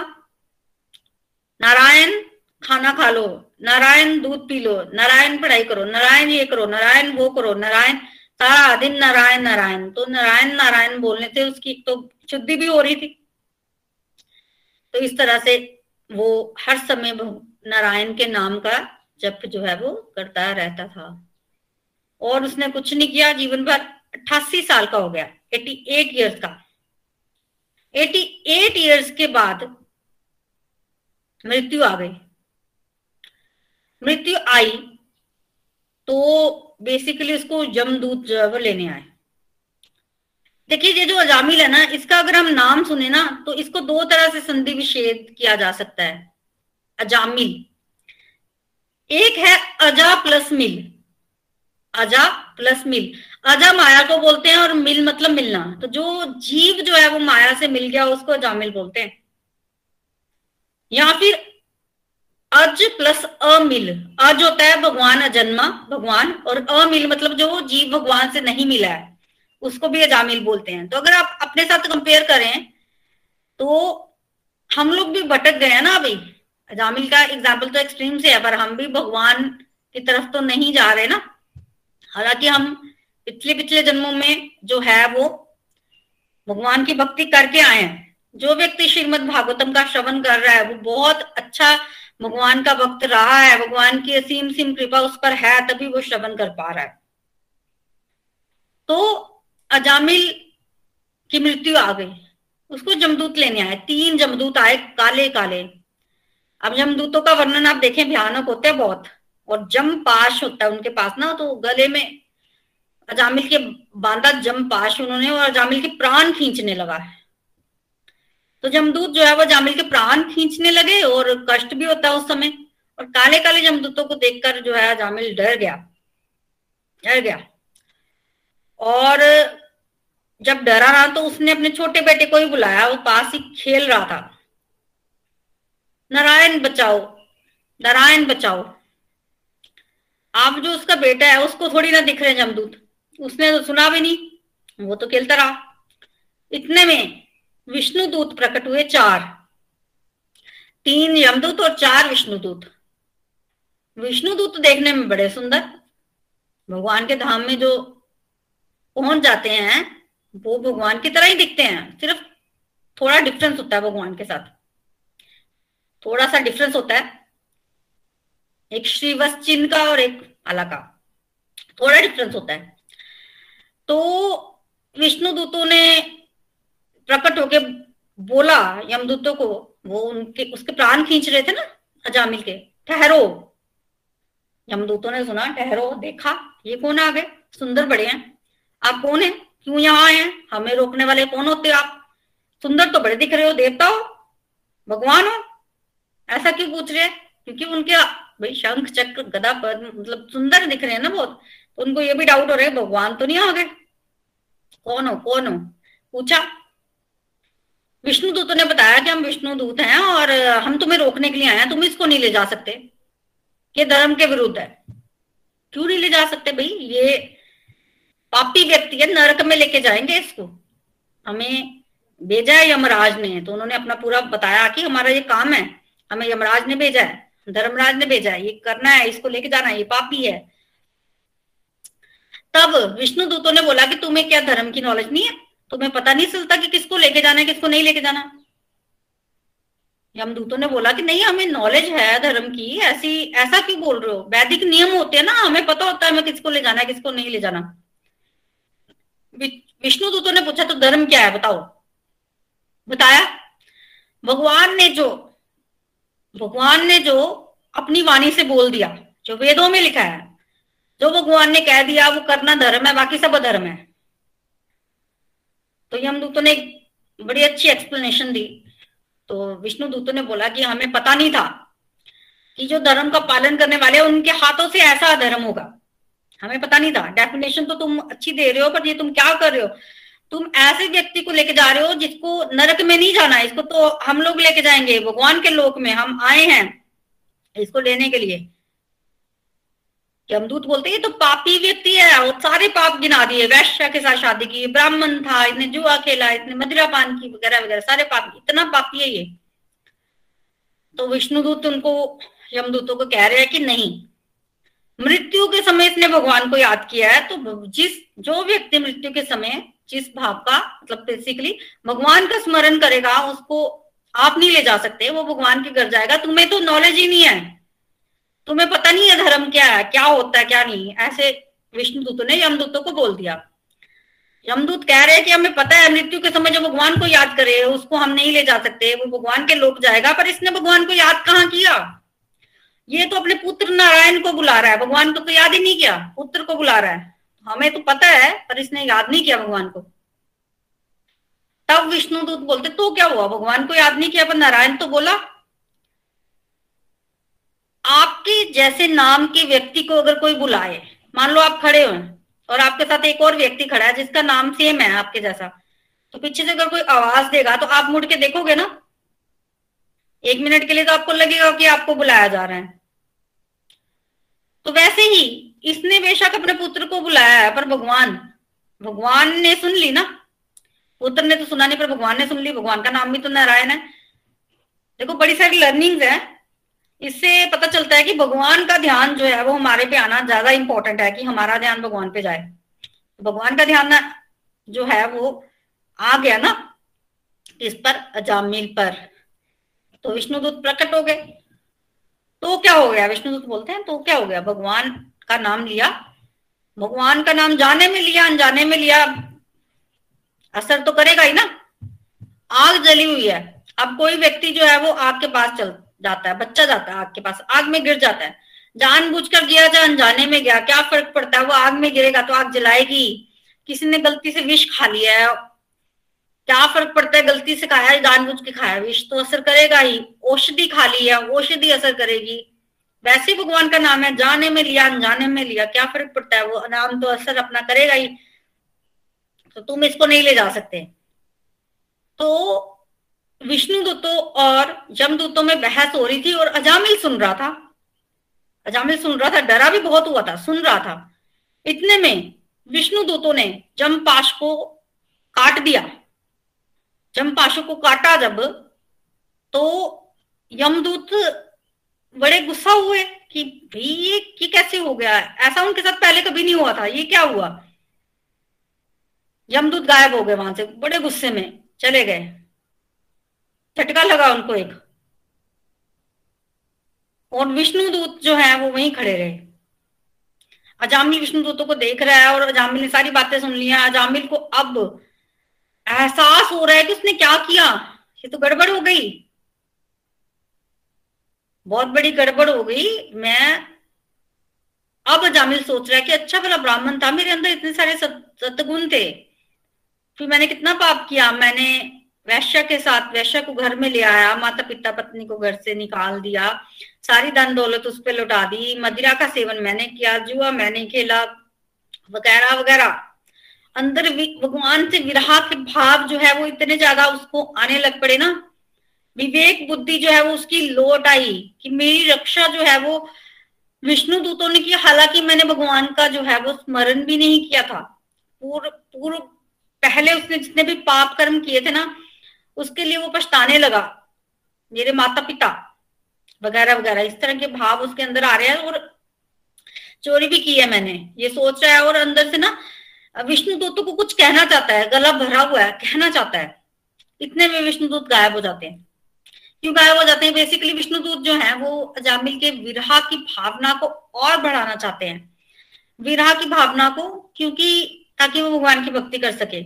नारायण, खाना खा लो, नारायण दूध पी लो, नारायण पढ़ाई करो, नारायण ये करो, नारायण वो करो, नारायण सारा दिन नारायण नारायण। तो नारायण नारायण बोलने से उसकी तो शुद्धि भी हो रही थी तो इस तरह से वो हर समय नारायण के नाम का जप जो है वो करता रहता था। और उसने कुछ नहीं किया, जीवन भर अट्ठासी साल का हो गया, एटी एट ईयर्स का। एटी एट ईयर्स के बाद मृत्यु आ गई। मृत्यु आई तो बेसिकली उसको जमदूत जो है वो लेने आए। देखिए, ये जो अजामिल है ना, इसका अगर हम नाम सुने ना तो इसको दो तरह से संधि विच्छेद किया जा सकता है। अजामिल। एक है अजा प्लस मिल। अजा प्लस मिल। अजा माया को बोलते हैं और मिल मतलब मिलना। तो जो जीव जो है, वो माया से मिल गया, उसको अजामिल बोलते हैं। या फिर अज प्लस अमिल। अज होता है भगवान अजन्मा, भगवान, और अमिल मतलब जो जीव भगवान से नहीं मिला है। उसको भी अजामिल बोलते हैं। तो अगर आप अपने साथ कंपेयर करें तो हम लोग भी भटक गए हैं ना अभी। अजामिल का एग्ज़ाम्पल तो एक्सट्रीम से है, पर हम भी भगवान की तरफ़ तो नहीं जा रहे ना। हालाँकि हम पिछले पिछले जन्मों में जो है वो भगवान की भक्ति करके आए हैं। जो व्यक्ति श्रीमद भागवतम का श्रवण कर रहा है, वो बहुत अच्छा भगवान का भक्त रहा है। भगवान की असीम सीम कृपा उस पर है, तभी वो श्रवण कर पा रहा है। तो अजामिल की मृत्यु आ गई। उसको जमदूत लेने आए। तीन जमदूत आए काले काले। अब जमदूतों का वर्णन आप देखें, भयानक होते हैं बहुत। और जम पाश होता है उनके पास ना तो गले में अजामिल के बांधा जम पाश उन्होंने और अजामिल के प्राण खींचने लगा है। तो जमदूत जो है, वो जामिल के प्राण खींचने लगे और कष्ट भी होता है उस समय। और काले काले जमदूतों को देखकर जो है जामिल डर गया। डर गया। और जब डरा रहा तो उसने अपने छोटे बेटे को ही बुलाया, वो पास ही खेल रहा था। नारायण बचाओ नारायण बचाओ। आप जो उसका बेटा है, उसको थोड़ी ना दिख रहे जमदूत। उसने तो सुना भी नहीं, वो तो खेलता रहा। इतने में विष्णु दूत प्रकट हुए चार। तीन यमदूत और चार विष्णु दूत। विष्णु दूत देखने में बड़े सुंदर। भगवान के धाम में जो पहुँच जाते हैं वो भगवान की तरह ही दिखते हैं। सिर्फ़ थोड़ा डिफरेंस होता है भगवान के साथ। थोड़ा सा डिफरेंस होता है। एक श्रीवस चिन्ह का और एक अला का। थोड़ा डिफरेंस होता है। तो विष्णु दूतों ने प्रकट होके बोला यमदूतों को, वो उनके, उसके प्राण खींच रहे थे ना, अजामिल के। ठहरो। यमदूतों ने सुना, ठहरो, देखा, ये कौन आ गए? सुंदर बड़े हैं। आप कौन है? क्यों यहाँ आए हैं? हमें रोकने वाले कौन होते आप? सुंदर तो बड़े दिख रहे हो, देवता हो, भगवान हो। ऐसा क्यों पूछ रहे क्योंकि उनके, भाई, शंख चक्र, गदा पद मतलब सुंदर दिख रहे हैं ना बहुत। तो उनको ये भी डाउट हो रहा है, भगवान तो नहीं आ गए। कौन हो कौन हो? पूछा। विष्णु दूतों ने बताया कि हम विष्णु दूत हैं और हम तुम्हें रोकने के लिए आए हैं, तुम इसको नहीं ले जा सकते। ये धर्म के विरुद्ध है। क्यों नहीं ले जा सकते भाई? ये पापी व्यक्ति है, नरक में लेके जाएँगे इसको। हमें भेजा है यमराज ने तो उन्होंने अपना पूरा बताया कि हमारा ये काम है, हमें यमराज ने भेजा है, धर्मराज ने भेजा है, ये करना है, इसको लेके जाना है, ये पापी है। तब विष्णु दूतों ने बोला कि तुम्हें क्या धर्म की नॉलेज नहीं है? तुम्हें पता नहीं चलता कि किसको लेके जाना है, किसको नहीं लेके जाना? यमदूतों ने बोला कि नहीं, हमें नॉलेज है धर्म की, ऐसी, ऐसा क्यों बोल रहे हो? वैदिक नियम होते हैं ना, हमें पता होता है हमें किसको ले जाना है, किसको नहीं ले जाना। विष्णु दूतों ने पूछा तो धर्म क्या है? बताओ। बताया, भगवान ने जो, भगवान ने जो अपनी वाणी से बोल दिया, जो वेदों में लिखा है, जो भगवान ने कह दिया, वो करना धर्म है, बाकी सब अधर्म है। तो यमदूतों ने बड़ी अच्छी एक्सप्लेनेशन दी। तो विष्णु दूतों ने बोला कि हमें पता नहीं था कि जो धर्म का पालन करने वाले उनके हाथों से ऐसा अधर्म होगा। हमें पता नहीं था। डेफिनेशन तो तुम अच्छी दे रहे हो, पर ये तुम क्या कर रहे हो? तुम ऐसे व्यक्ति को लेके जा रहे हो जिसको नरक में नहीं जाना इसको तो हम लोग लेके जाएँगे, भगवान के लोक में। हम आए हैं इसको लेने के लिए। यमदूत बोलते हैं तो पापी व्यक्ति है, और सारे पाप गिना दिए। वैश्य के साथ शादी की, ब्राह्मण था, इसने जुआ खेला, इसने मदिरा पान की, वगैरह वगैरह। सारे पाप, इतना पापी है ये। तो विष्णुदूत उनको, यमदूतों को कह रहे हैं कि नहीं मृत्यु के समय इसने भगवान को याद किया है तो जिस, जो व्यक्ति मृत्यु के समय जिस भाव का मतलब बेसिकली भगवान का स्मरण करेगा, उसको आप नहीं ले जा सकते, वो भगवान के घर जाएगा। तुम्हें तो नॉलेज ही नहीं है। तुम्हें पता नहीं है धर्म क्या है, क्या होता है, क्या नहीं। ऐसे विष्णु दूतों ने यमदूतों को बोल दिया। यमदूत कह रहे हैं कि हमें पता है, मृत्यु के समय जो भगवान को याद करे, उसको हम नहीं ले जा सकते, वो भगवान के लोक जाएगा, पर इसने भगवान को याद कहाँ किया? ये तो अपने पुत्र नारायण को बुला रहा है। भगवान को तो याद ही नहीं किया। पुत्र को बुला रहा है। हमें तो पता है, पर इसने याद नहीं किया भगवान को। तब विष्णु दूत बोलते तो क्या हुआ? भगवान को याद नहीं किया, पर नारायण तो बोला, आपके जैसे नाम के व्यक्ति को अगर कोई बुलाए, मान लो आप खड़े हो, और आपके साथ एक और व्यक्ति खड़ा है, जिसका नाम सेम है आपके जैसा तो पीछे से अगर कोई आवाज़ देगा तो आप मुड़ के देखोगे ना? एक मिनट के लिए तो आपको लगेगा कि आपको बुलाया जा रहा है। तो वैसे ही इसने बेशक अपने पुत्र को बुलाया है, पर भगवान भगवान ने सुन ली ना? पुत्र ने तो सुना नहीं, पर भगवान ने सुन ली। भगवान का नाम भी तो नारायण है। देखो, बड़ी सारी लर्निंग है। इससे पता चलता है कि भगवान का ध्यान जो है, वो हमारे पे आना ज़्यादा इंपॉर्टेंट है कि हमारा ध्यान भगवान पे जाए। भगवान का ध्यान जो है, वो आ गया ना, इस पर, अजामिल पर। तो विष्णुदूत प्रकट हो गए। तो क्या हो गया? विष्णुदूत बोलते हैं तो क्या हो गया? भगवान का नाम लिया। भगवान का नाम जाने में लिया, अनजाने में लिया। असर तो करेगा ही ना। आग जली हुई है। अब कोई व्यक्ति जो है वो आग के पास चल जाता है, बच्चा जाता है आग के पास। आग में गिर जाता है। जानबूझकर गया चाहे अनजाने में गया, क्या फ़र्क पड़ता है? वो आग में गिरेगा तो आग जलाएगी। किसी ने गलती से विष खा लिया है क्या फ़र्क पड़ता है? गलती से खाया, जानबूझ के खाया। विष तो असर करेगा ही। औषधि खा ली है, औषधि असर करेगी। वैसे भगवान का नाम है, जाने में लिया, अनजाने में लिया। क्या फ़र्क पड़ता है? वो नाम तो असर अपना करेगा ही। तो तुम इसको नहीं ले जा सकते। तो विष्णु दूतों और जमदूतों में बहस हो रही थी और अजामिल सुन रहा था। अजामिल सुन रहा था, डरा भी बहुत हुआ था, सुन रहा था। इतने में विष्णु दूतों ने जमपाश को काट दिया। जमपाशु को काटा जब तो यमदूत बड़े गुस्सा हुए कि भाई ये ये कैसे हो गया? ऐसा उनके साथ पहले कभी नहीं हुआ था। ये क्या हुआ? यमदूत गायब हो गए वहाँ से, बड़े गुस्से में चले गए। झटका लगा उनको एक। और विष्णु दूत जो है, वो वहीं खड़े रहे। अजामिल विष्णुदूतों को देख रहा है और अजामिल ने सारी बातें सुन ली हैं। अजामिल को अब एहसास हो रहा है कि उसने क्या किया? ये तो गड़बड़ हो गई। बहुत बड़ी गड़बड़ हो गई। मैं अब जामिल सोच रहा है कि अच्छा भला ब्राह्मण था, मेरे अंदर इतने सारे सतगुण थे। फिर मैंने कितना पाप किया? मैंने वैश्य के साथ, वैश्य को घर में ले आया, माता पिता पत्नी को घर से निकाल दिया, सारी धन दौलत उस पर लौटा दी, मदिरा का सेवन मैंने किया, जुआ मैंने खेला वगैरह वगैरह। अंदर भगवान से विरहा के भाव जो है वो इतने ज़्यादा उसको आने लग पड़े ना। विवेक बुद्धि जो है वो उसकी लोट आई कि मेरी रक्षा जो है वो विष्णु दूतों ने की। हालाँकि मैंने भगवान का जो है वो स्मरण भी नहीं किया था। पूर्व पूर्व, पहले उसने जितने भी पाप कर्म किए थे ना, उसके लिए वो पछताने लगा। मेरे माता पिता वगैरह वगैरह, इस तरह के भाव उसके अंदर आ रहे हैं और चोरी भी की है मैंने। ये सोच रहा है और अंदर से ना विष्णु दूतों को कुछ कहना चाहता है, गला भरा हुआ है, कहना चाहता है। इतने में विष्णु दूत गायब हो जाते हैं। क्यों गायब हो जाते हैं? बेसिकली विष्णुदूत जो है, वो अजामिल के विरहा की भावना को और बढ़ाना चाहते हैं। विरहा की भावना को, क्योंकि ताकि वो भगवान की भक्ति कर सके।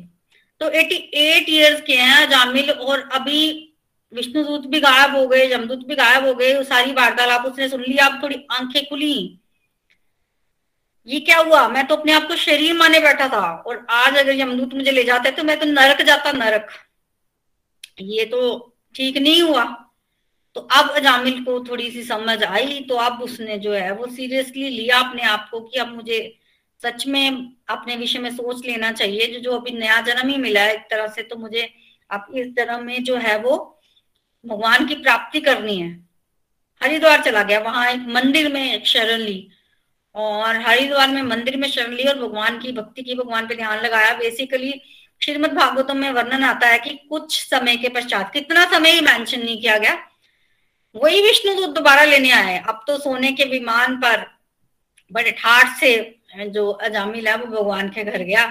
तो 88 इयर्स के हैं अजामिल, और अभी विष्णुदूत भी गायब हो गए जमदूत भी गायब हो गए सारी वार्तालाप उसने सुन लिया अब थोड़ी आँखें खुली। ये क्या हुआ? मैं तो अपने आप को शरीर माने बैठा था। और आज अगर यमदूत मुझे ले जाते तो मैं तो नरक जाता, नरक। ये तो ठीक नहीं हुआ। तो अब अजामिल को थोड़ी सी समझ आई तो अब उसने जो है वो सीरियसली लिया अपने आप को कि अब मुझे सच में अपने विषय में सोच लेना चाहिए। जो जो अभी नया जन्म ही मिला है, एक तरह से तो मुझे अब इस जन्म में जो है वो भगवान की प्राप्ति करनी है। हरिद्वार चला गया, वहाँ एक मंदिर में शरण ली। और हरिद्वार में मंदिर में शरण ली और भगवान की भक्ति की भगवान पे ध्यान लगाया। बेसिकली श्रीमद भागवतम में वर्णन आता है कि कुछ समय के पश्चात, कितना समय ही मेंशन नहीं किया गया, वही विष्णु दूत दोबारा लेने आए अब तो सोने के विमान पर बड़े ठाठ से जो अजामिल है, वो भगवान के घर गया।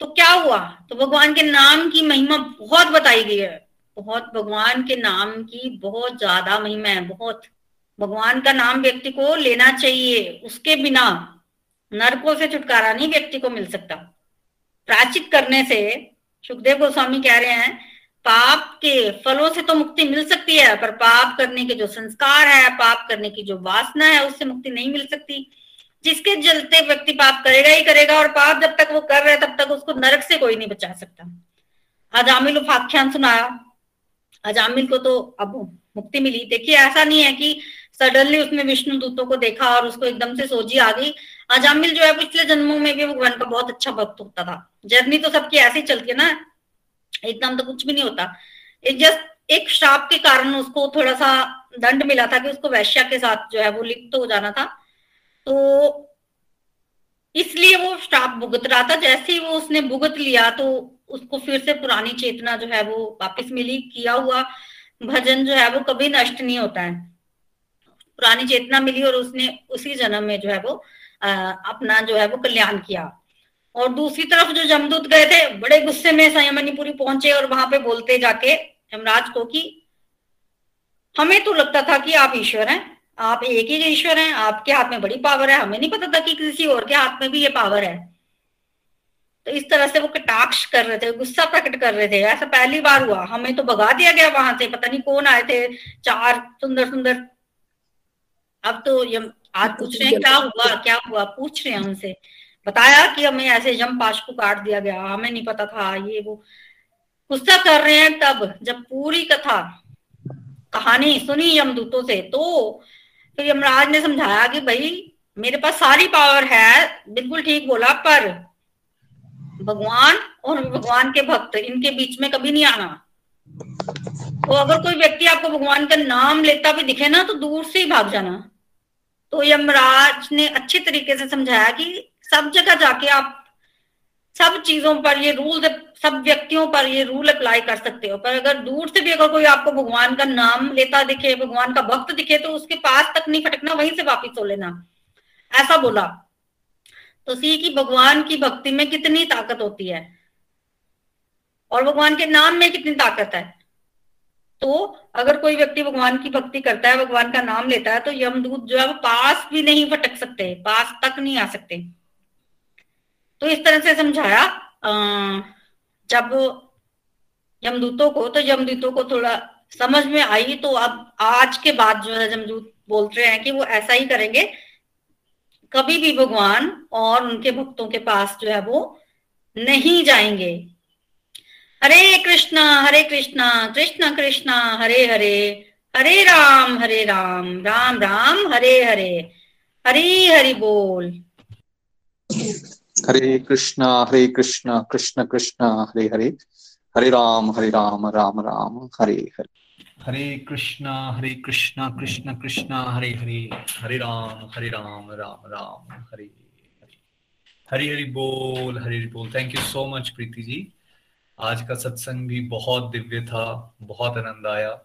तो क्या हुआ? तो भगवान के नाम की महिमा बहुत बताई गई है। बहुत, भगवान के नाम की बहुत ज़्यादा महिमा है, बहुत। भगवान का नाम व्यक्ति को लेना चाहिए। उसके बिना नरकों से छुटकारा नहीं व्यक्ति को मिल सकता। प्राचित करने से, सुखदेव गोस्वामी कह रहे हैं, पाप के फलों से तो मुक्ति मिल सकती है, पर पाप करने के जो संस्कार है, पाप करने की जो वासना है, उससे मुक्ति नहीं मिल सकती। जिसके जलते व्यक्ति पाप करेगा ही करेगा, और पाप जब तक वो कर रहे तब तक उसको नरक से कोई नहीं बचा सकता। अजामिल उपाख्यान सुनाया। अजामिल को तो अब मुक्ति मिली। देखिए, ऐसा नहीं है कि सडनली उसने विष्णु दूतों को देखा और उसको एकदम से सोजी आ गई अजामिल जो है पिछले जन्मों में भी भगवान का बहुत अच्छा भक्त होता था। जर्नी तो सबकी ऐसे ही चलती है ना एकदम तो कुछ भी नहीं होता। एक जस्ट एक श्राप के कारण उसको थोड़ा सा दंड मिला था कि उसको वैश्या के साथ जो है वो लिप्त हो जाना था। तो इसलिए वो श्राप भुगत रहा था। जैसे ही वो उसने भुगत लिया तो उसको फिर से पुरानी चेतना जो है वो वापस मिली। किया हुआ भजन जो है वो कभी नष्ट नहीं होता है। पुरानी चेतना मिली और उसने उसी जन्म में जो है वो आ, अपना जो है वो कल्याण किया। और दूसरी तरफ़ जो जमदूत गए थे बड़े गुस्से में संयमनीपुरी पहुँचे और वहाँ पे बोलते जाके यमराज को कि हमें तो लगता था कि आप ईश्वर हैं आप एक ही ईश्वर हैं आपके हाथ में बड़ी पावर है। हमें नहीं पता था कि किसी और के हाथ में भी ये पावर है। तो इस तरह से वो कटाक्ष कर रहे थे गुस्सा प्रकट कर रहे थे। ऐसा पहली बार हुआ। हमें तो भगा दिया गया वहाँ से। पता नहीं कौन आए थे चार सुंदर सुंदर अब तो यम आज पूछ रहे हैं क्या हुआ क्या हुआ? पूछ रहे हैं उनसे बताया कि हमें ऐसे यम पाश को काट दिया गया हमें नहीं पता था ये वो। गुस्सा कर रहे हैं तब जब पूरी कथा कहानी सुनी यमदूतों से तो फिर यमराज ने समझाया कि भाई मेरे पास सारी पावर है बिल्कुल ठीक बोला पर भगवान और भगवान के भक्त इनके बीच में कभी नहीं आना। तो अगर कोई व्यक्ति आपको भगवान का नाम लेता भी दिखे ना तो दूर से ही भाग जाना। तो यमराज ने अच्छे तरीके से समझाया कि सब जगह जाके आप सब चीज़ों पर ये रूल, सब व्यक्तियों पर ये रूल अप्लाई कर सकते हो। पर अगर दूर से भी अगर कोई आपको भगवान का नाम लेता दिखे, भगवान का भक्त दिखे तो उसके पास तक नहीं फटकना, वहीं से वापिस हो लेना। ऐसा बोला। तो सी की भगवान की भक्ति में कितनी ताकत होती है? और भगवान के नाम में कितनी ताकत है? तो अगर कोई व्यक्ति भगवान की भक्ति करता है, भगवान का नाम लेता है तो यमदूत जो है, वो पास भी नहीं भटक सकते, पास तक नहीं आ सकते। तो इस तरह से समझाया जब यमदूतों को तो यमदूतों को थोड़ा समझ में आई तो अब आज के बाद जो है, यमदूत बोल रहे हैं कि वो ऐसा ही करेंगे। कभी भी भगवान और उनके भक्तों के पास जो है, वो नहीं जाएँगे। हरे कृष्णा हरे कृष्णा कृष्ण कृष्णा हरे हरे हरे राम हरे राम राम राम हरे हरे हरी हरि बोल। हरे कृष्णा हरे कृष्णा कृष्ण कृष्ण हरे हरे हरे राम हरे राम राम राम हरे हरे। हरे कृष्णा हरे कृष्णा कृष्ण कृष्ण हरे हरे हरे राम हरे राम राम राम हरे हरे। हरी हरि बोल हरी हरि बोल। Thank you so much Preeti ji. आज का सत्संग भी बहुत दिव्य था, बहुत आनंद आया।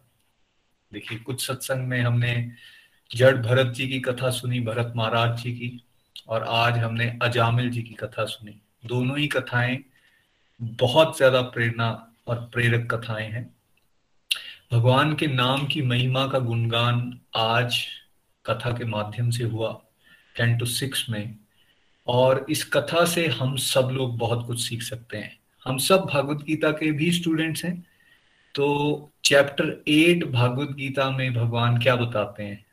देखिए, कुछ सत्संग में हमने जड़ भरत जी की कथा सुनी, भरत महाराज जी की, और आज हमने अजामिल जी की कथा सुनी। दोनों ही कथाएँ बहुत ज़्यादा प्रेरणा और प्रेरक कथाएँ हैं। भगवान के नाम की महिमा का गुणगान आज कथा के माध्यम से हुआ, टेन टू सिक्स में। और इस कथा से हम सब लोग बहुत कुछ सीख सकते हैं। हम सब भागवत गीता के भी स्टूडेंट्स हैं। तो चैप्टर एट भागवत गीता में भगवान क्या बताते हैं?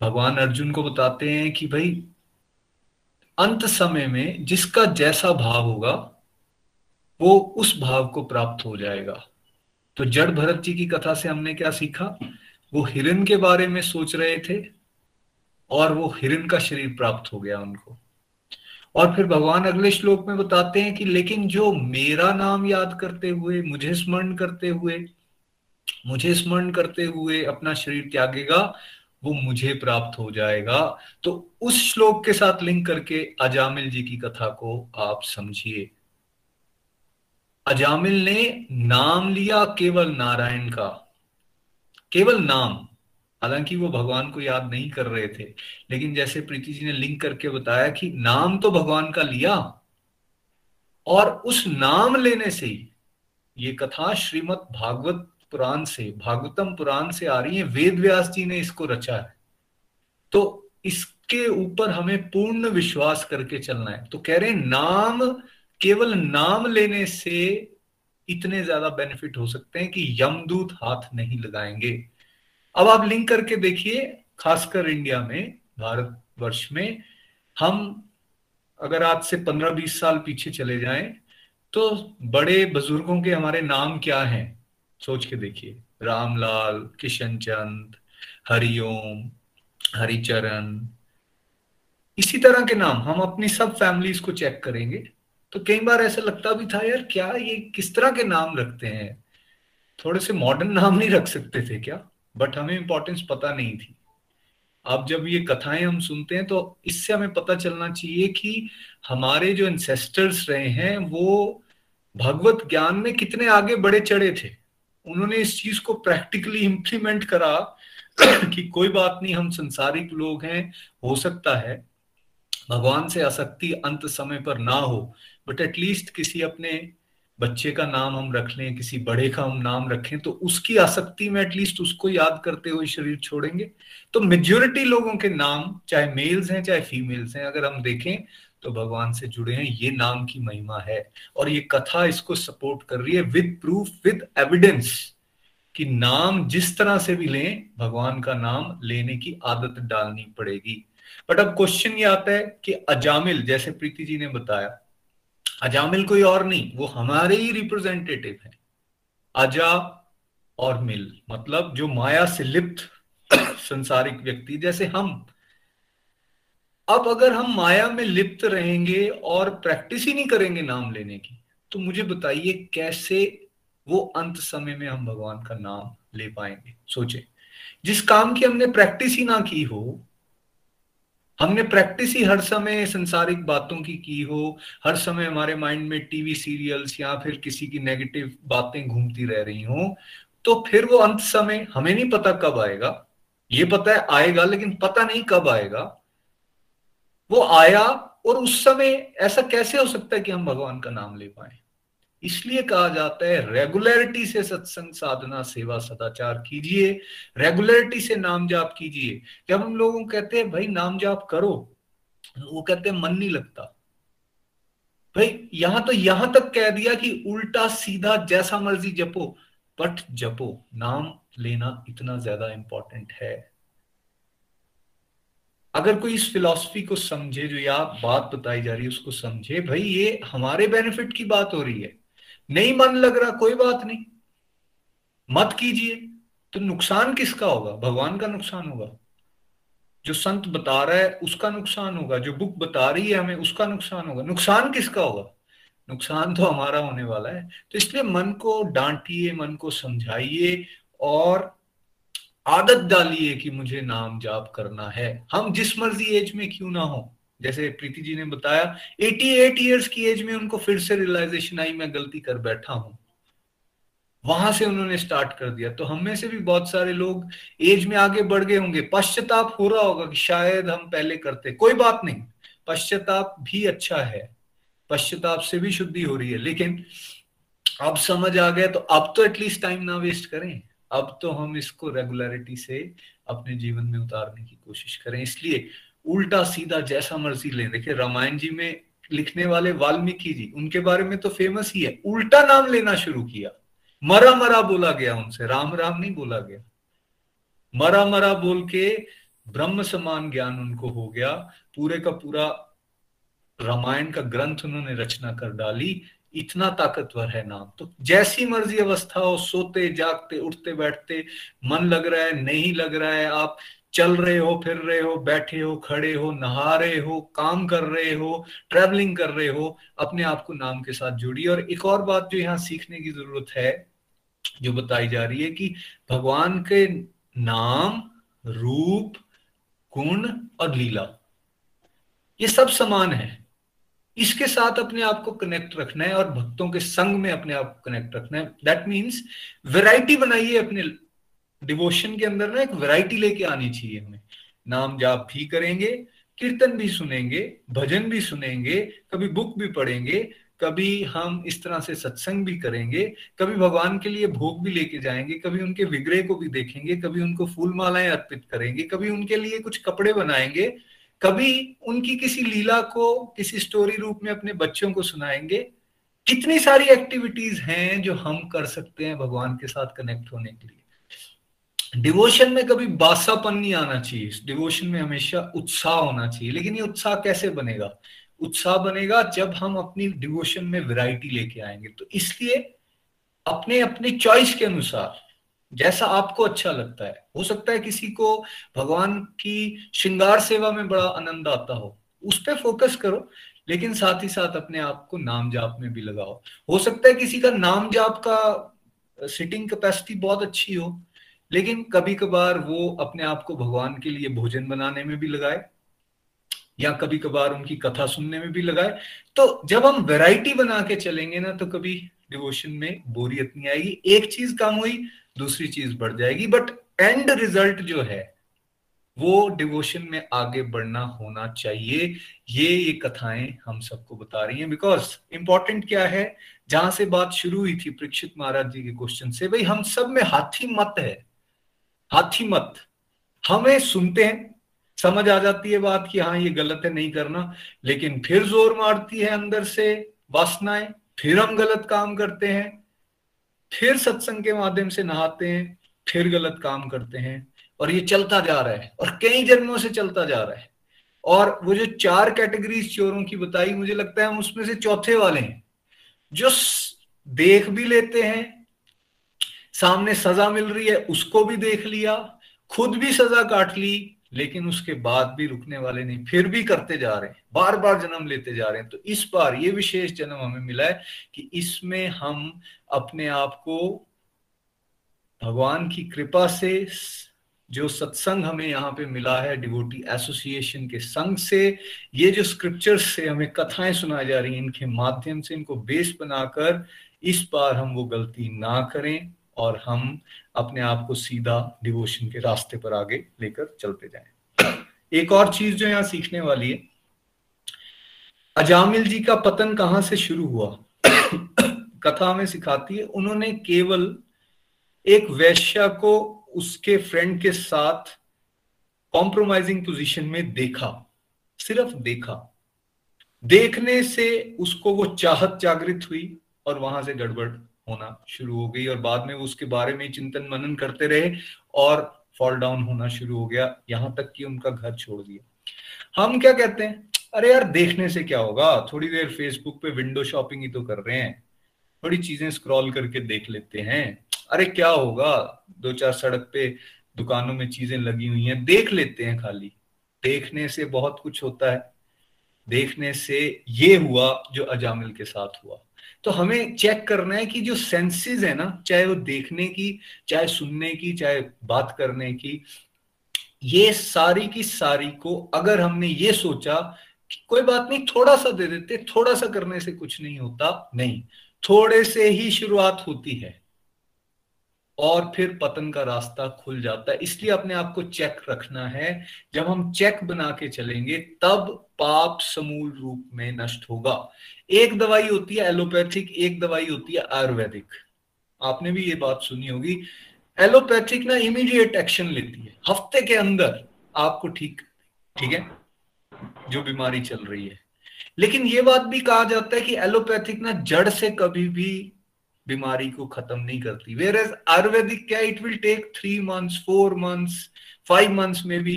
भगवान अर्जुन को बताते हैं कि भाई, अंत समय में जिसका जैसा भाव होगा, वो उस भाव को प्राप्त हो जाएगा। तो जड़ भरत जी की कथा से हमने क्या सीखा? वो हिरण के बारे में सोच रहे थे और वो हिरन का शरीर प्राप्त हो गया उनको। और फिर भगवान अगले श्लोक में बताते हैं कि लेकिन जो मेरा नाम याद करते हुए, मुझे स्मरण करते हुए, मुझे स्मरण करते हुए अपना शरीर त्यागेगा, वो मुझे प्राप्त हो जाएगा। तो उस श्लोक के साथ लिंक करके अजामिल जी की कथा को आप समझिए। अजामिल ने नाम लिया केवल नारायण का। केवल नाम। हालाँकि वो भगवान को याद नहीं कर रहे थे, लेकिन जैसे प्रीति जी ने लिंक करके बताया कि नाम तो भगवान का लिया, और उस नाम लेने से ही ये कथा श्रीमद भागवत पुराण से, भागवतम पुराण से आ रही है, वेद व्यास जी ने इसको रचा है। तो इसके ऊपर हमें पूर्ण विश्वास करके चलना है। तो कह रहे हैं, नाम, केवल नाम लेने से इतने ज़्यादा बेनिफिट हो सकते हैं कि यमदूत हाथ नहीं लगाएँगे। अब आप लिंक करके देखिए, खासकर इंडिया में भारत वर्ष में, हम अगर आज से पंद्रह बीस साल पीछे चले जाएँ तो बड़े बुज़ुर्गों के हमारे नाम क्या हैं? सोच के देखिए। रामलाल, किशन चंद, हरिओम, हरिचरण, इसी तरह के नाम। हम अपनी सब फैमिलीज़ को चेक करेंगे। तो कई बार ऐसा लगता भी था, यार, क्या ये किस तरह के नाम रखते हैं? थोड़े से मॉडर्न नाम नहीं रख सकते थे क्या? बट हमें इंपॉर्टेंस पता नहीं थी। अब जब ये कथाएँ हम सुनते हैं तो इससे हमें पता चलना चाहिए कि हमारे जो इंसेस्टर्स रहे हैं, वो भगवत ज्ञान में कितने आगे बड़े चढ़े थे। उन्होंने इस चीज़ को प्रैक्टिकली इंप्लीमेंट करा कि कोई बात नहीं, हम संसारिक लोग हैं, हो सकता है, भगवान से आसक्ति अंत समय पर ना हो बट एटलीस्ट किसी अपने बच्चे का नाम हम रख लें, किसी बड़े का हम नाम रखें तो उसकी आसक्ति में एटलीस्ट उसको याद करते हुए शरीर छोड़ेंगे। तो मेजोरिटी लोगों के नाम, चाहे मेल्स हैं, चाहे फीमेल्स हैं, अगर हम देखें तो भगवान से जुड़े हैं, ये नाम की महिमा है। और ये कथा इसको सपोर्ट कर रही है विद प्रूफ विद एविडेंस कि नाम जिस तरह से भी लें, भगवान का नाम लेने की आदत डालनी पड़ेगी। बट अब क्वेश्चन ये आता है कि अजामिल, जैसे प्रीति जी ने बताया अजामिल कोई और नहीं, वो हमारे ही रिप्रेजेंटेटिव है। अजा और मिल मतलब जो माया से लिप्त संसारिक व्यक्ति, जैसे हम। अब अगर हम माया में लिप्त रहेंगे और प्रैक्टिस ही नहीं करेंगे नाम लेने की तो मुझे बताइए कैसे वो अंत समय में हम भगवान का नाम ले पाएँगे? सोचे। जिस काम की हमने प्रैक्टिस ही ना की हो हमने प्रैक्टिस ही हर समय संसारिक बातों की की हो, हर समय हमारे माइंड में टीवी सीरियल्स या फिर किसी की नेगेटिव बातें घूमती रह रही हो तो फिर वो अंत समय हमें नहीं पता कब आएगा। ये पता है आएगा, लेकिन पता नहीं कब आएगा। वो आया और उस समय ऐसा कैसे हो सकता है कि हम भगवान का नाम ले पाए? इसलिए कहा जाता है रेगुलरिटी से सत्संग, साधना, सेवा, सदाचार कीजिए। रेगुलरिटी से नाम जाप कीजिए। जब हम लोगों कहते हैं, भाई, नाम जाप करो, वो कहते हैं, मन नहीं लगता। भाई, यहाँ तो यहाँ तक कह दिया कि उल्टा सीधा जैसा मर्ज़ी जपो बट जपो। नाम लेना इतना ज़्यादा इंपॉर्टेंट है। अगर कोई इस फिलॉसफी को समझे, जो या बात बताई जा रही है, उसको समझे, भाई, ये हमारे बेनिफिट की बात हो रही है। नहीं मन लग रहा, कोई बात नहीं। मत कीजिए तो नुकसान किसका होगा? भगवान का नुकसान होगा। जो संत बता रहा है, उसका नुकसान होगा। जो बुक बता रही है हमें, उसका नुकसान होगा। नुकसान किसका होगा? नुकसान तो हमारा होने वाला है। तो इसलिए मन को डांटिए, मन को समझाइए और आदत डालिए कि मुझे नाम जाप करना है। हम जिस मर्ज़ी एज में क्यों ना हो। जैसे प्रीति जी ने बताया 88 इयर्स की एज में उनको फिर से रियलाइजेशन आई, मैं गलती कर बैठा हूँ। वहाँ से उन्होंने स्टार्ट कर दिया। तो हम में से भी बहुत सारे लोग एज में आगे बढ़ गए होंगे। पश्चाताप हो रहा होगा कि शायद हम पहले करते। कोई बात नहीं। पश्चाताप भी अच्छा है। पश्चाताप से भी शुद्धि हो रही है। लेकिन अब समझ आ गया तो अब तो एटलीस्ट टाइम ना वेस्ट करें। अब तो हम इसको रेगुलरिटी से अपने जीवन में उतारने की कोशिश करें। इसलिए उल्टा सीधा जैसा मर्ज़ी लें। देखिए, रामायण जी में लिखने वाले वाल्मीकि जी, उनके बारे में तो फ़ेमस ही है। उल्टा नाम लेना शुरू किया। मरा मरा बोला गया उनसे, राम राम नहीं बोला गया। मरा मरा बोल के ब्रह्म समान ज्ञान उनको हो गया। पूरे का पूरा रामायण का ग्रंथ उन्होंने रचना कर डाली। इतना ताकतवर है नाम। तो जैसी मर्ज़ी अवस्था हो सोते, जागते, उठते, बैठते, मन लग रहा है, नहीं लग रहा है, आप चल रहे हो, फिर रहे हो, बैठे हो, खड़े हो, नहा रहे हो, काम कर रहे हो ट्रेवलिंग कर रहे हो, अपने आप को नाम के साथ जोड़िए। और एक और बात जो यहाँ सीखने की ज़रूरत है, जो बताई जा रही है कि भगवान के नाम, रूप, गुण और लीला, ये सब समान है। इसके साथ अपने आप को कनेक्ट रखना है और भक्तों के संग में अपने आप को कनेक्ट रखना है। दैट मीन्स वेराइटी बनाइए अपने डिवोशन के अंदर ना एक वैरायटी लेके आनी चाहिए हमें। नाम जाप भी करेंगे, कीर्तन भी सुनेंगे, भजन भी सुनेंगे, कभी बुक भी पढ़ेंगे, कभी हम इस तरह से सत्संग भी करेंगे, कभी भगवान के लिए भोग भी लेके जाएँगे, कभी उनके विग्रह को भी देखेंगे, कभी उनको फूल मालाएँ अर्पित करेंगे, कभी उनके लिए कुछ कपड़े बनाएँगे, कभी उनकी किसी लीला को, किसी स्टोरी रूप में अपने बच्चों को सुनाएँगे। कितनी सारी एक्टिविटीज़ हैं जो हम कर सकते हैं भगवान के साथ कनेक्ट होने के लिए। डिवोशन में कभी बासापन नहीं आना चाहिए। डिवोशन में हमेशा उत्साह होना चाहिए। लेकिन ये उत्साह कैसे बनेगा? उत्साह बनेगा जब हम अपनी डिवोशन में वैरायटी लेके आएँगे। तो इसलिए अपने अपने चॉइस के अनुसार, जैसा आपको अच्छा लगता है। हो सकता है किसी को भगवान की श्रृंगार सेवा में बड़ा आनंद आता हो। उस पर फोकस करो, लेकिन साथ ही साथ अपने आप को नाम जाप में भी लगाओ। हो सकता है किसी का नाम जाप का सिटिंग कैपेसिटी बहुत अच्छी हो। लेकिन कभी कभार वो अपने आप को भगवान के लिए भोजन बनाने में भी लगाए, या कभी कभार उनकी कथा सुनने में भी लगाए। तो जब हम वैरायटी बना के चलेंगे ना तो कभी डिवोशन में बोरियत नहीं आएगी, एक चीज़ कम हुई, दूसरी चीज़ बढ़ जाएगी। बट एंड रिज़ल्ट जो है, वो डिवोशन में आगे बढ़ना होना चाहिए। ये ये कथाएँ हम सबको बता रही हैं। बिकॉज़ इंपॉर्टेंट क्या है? जहाँ से बात शुरू हुई थी परीक्षित महाराज जी के क्वेश्चन से, भाई हम सब में हाथी मत है। हाथी मत। हमें सुनते हैं, समझ आ जाती है बात कि हाँ ये गलत है, नहीं करना। लेकिन फिर ज़ोर मारती है अंदर से वासनाएँ, फिर हम गलत काम करते हैं, फिर सत्संग के माध्यम से नहाते हैं, फिर गलत काम करते हैं। और ये चलता जा रहा है, और कई जन्मों से चलता जा रहा है। और वो जो चार कैटेगरीज चोरों की बताई, मुझे लगता है हम उसमें से चौथे वाले हैं। जो देख भी लेते हैं सामने सजा मिल रही है, उसको भी देख लिया, खुद भी सजा काट ली, लेकिन उसके बाद भी रुकने वाले नहीं, फिर भी करते जा रहे हैं बार बार जन्म लेते जा रहे हैं। तो इस बार ये विशेष जन्म हमें मिला है कि इसमें हम अपने आप को भगवान की कृपा से जो सत्संग हमें यहाँ पे मिला है डिवोटी एसोसिएशन के संग से, ये जो स्क्रिप्चर्स से हमें कथाएँ सुनाई जा रही हैं, इनके माध्यम से इनको बेस बनाकर इस बार हम वो गलती ना करें। और हम अपने आप को सीधा डिवोशन के रास्ते पर आगे लेकर चलते जाएँ। एक और चीज़ जो यहाँ सीखने वाली है, अजामिल जी का पतन कहाँ से शुरू हुआ? कथा हमें सिखाती है, उन्होंने केवल एक वैश्या को उसके फ्रेंड के साथ कॉम्प्रोमाइजिंग पोजीशन में देखा, सिर्फ़ देखा। देखने से उसको वो चाहत जागृत हुई और वहाँ से गड़बड़ होना शुरू हो गई और बाद में वो उसके बारे में चिंतन मनन करते रहे और फॉल डाउन होना शुरू हो गया, यहाँ तक कि उनका घर छोड़ दिया। हम क्या कहते हैं? अरे यार, देखने से क्या होगा? थोड़ी देर फेसबुक पे विंडो शॉपिंग ही तो कर रहे हैं। थोड़ी चीज़ें स्क्रॉल करके देख लेते हैं। अरे क्या होगा? दो चार सड़क पे दुकानों में चीज़ें लगी हुई हैं, देख लेते हैं खाली। देखने से बहुत कुछ होता है। देखने से ये हुआ जो अजामिल के साथ हुआ। तो हमें चेक करना है कि जो सेंसेस है ना, चाहे वो देखने की, चाहे सुनने की, चाहे बात करने की, ये सारी की सारी को अगर हमने ये सोचा कि कोई बात नहीं थोड़ा सा दे देते थोड़ा सा करने से कुछ नहीं होता, नहीं। थोड़े से ही शुरुआत होती है। और फिर पतन का रास्ता खुल जाता है। इसलिए अपने आप को चेक रखना है। जब हम चेक बना के चलेंगे, तब पाप समूल रूप में नष्ट होगा। एक दवाई होती है एलोपैथिक एक दवाई होती है आयुर्वेदिक। आपने भी ये बात सुनी होगी। एलोपैथिक ना इमीडिएट एक्शन लेती है। हफ़्ते के अंदर आपको ठीक ठीक है, जो बीमारी चल रही है। लेकिन ये बात भी कहा जाता है कि एलोपैथिक ना जड़ से कभी भी बीमारी को खत्म नहीं करती। वेर एज आयुर्वेदिक क्या it will take three months four months five months में भी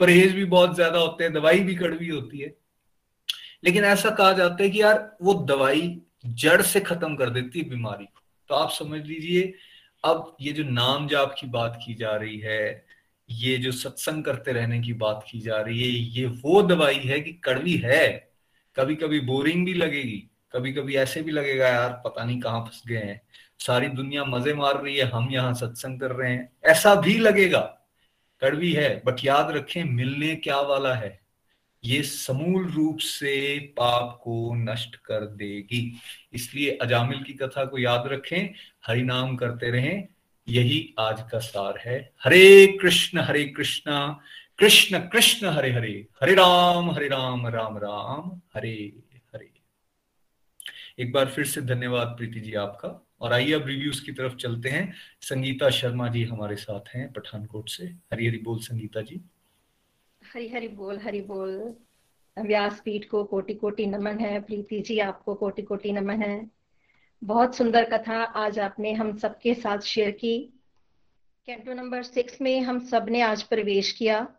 परहेज भी बहुत ज़्यादा होते हैं, दवाई भी कड़वी होती है। लेकिन ऐसा कहा जाता है कि यार, वो दवाई जड़ से खत्म कर देती है बीमारी को। तो आप समझ लीजिए, अब ये जो नाम जाप की बात की जा रही है, ये जो सत्संग करते रहने की बात की जा रही है, ये वो दवाई है कि कड़वी है। कभी कभी बोरिंग भी लगेगी। कभी कभी ऐसे भी लगेगा, यार, पता नहीं कहाँ फंस गए हैं। सारी दुनिया मज़े मार रही है, हम यहाँ सत्संग कर रहे हैं। ऐसा भी लगेगा। कड़वी है, बट याद रखें, मिलने क्या वाला है? ये समूल रूप से पाप को नष्ट कर देगी। इसलिए अजामिल की कथा को याद रखें, हरि नाम करते रहें। यही आज का सार है। हरे कृष्ण, हरे कृष्णा, कृष्ण कृष्ण, हरे हरे। हरे राम हरे राम राम राम हरे हरे। एक बार फिर से धन्यवाद प्रीति जी आपका। और आइए अब रिव्यूज़ की तरफ़ चलते हैं। संगीता शर्मा जी हमारे साथ हैं पठानकोट से। हरी हरी बोल, संगीता जी। हरी हरी बोल हरी बोल। व्यासपीठ को कोटि कोटि नमन है। प्रीति जी, आपको कोटि कोटि नमन है। बहुत सुंदर कथा आज आपने हम सबके साथ शेयर की। कैंटो नंबर सिक्स में हम सबने आज प्रवेश किया।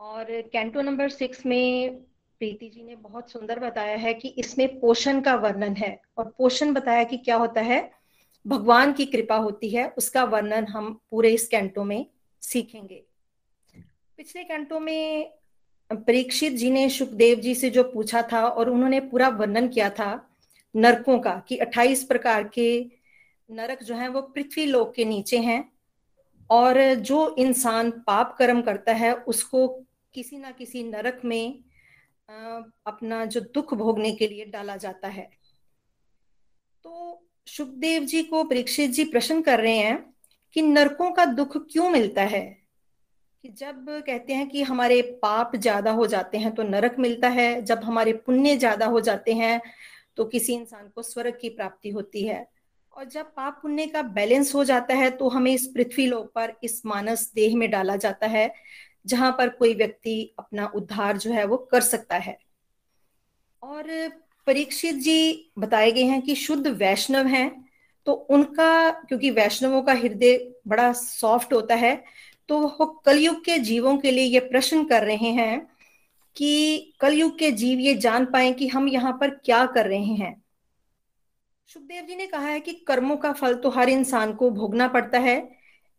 और कैंटो नंबर सिक्स में प्रीति जी ने बहुत सुंदर बताया है कि इसमें पोषण का वर्णन है और पोषण बताया कि क्या होता है? भगवान की कृपा होती है, उसका वर्णन हम पूरे इस कैंटो में सीखेंगे। पिछले कैंटो में परीक्षित जी ने सुखदेव जी से जो पूछा था और उन्होंने पूरा वर्णन किया था नरकों का कि 28 प्रकार के नरक जो है वो पृथ्वी लोक के नीचे हैं और जो इंसान पाप कर्म करता है, उसको किसी ना किसी नरक में अपना जो दुख भोगने के लिए डाला जाता है। तो सुखदेव जी को परीक्षित जी प्रश्न कर रहे हैं कि नरकों का दुख क्यों मिलता है? कि जब कहते हैं कि हमारे पाप ज़्यादा हो जाते हैं तो नरक मिलता है, जब हमारे पुण्य ज़्यादा हो जाते हैं तो किसी इंसान को स्वर्ग की प्राप्ति होती है। और जब पाप पुण्य का बैलेंस हो जाता है तो हमें इस पृथ्वी लोक पर, इस मानस देह में डाला जाता है। जहाँ पर कोई व्यक्ति अपना उद्धार जो है वो कर सकता है। और परीक्षित जी बताए गए हैं कि शुद्ध वैष्णव हैं तो उनका, क्योंकि वैष्णवों का हृदय बड़ा सॉफ्ट होता है तो वो कलयुग के जीवों के लिए ये प्रश्न कर रहे हैं कि कलयुग के जीव ये जान पाए कि हम यहाँ पर क्या कर रहे हैं। सुखदेव जी ने कहा है कि कर्मों का फल तो हर इंसान को भोगना पड़ता है,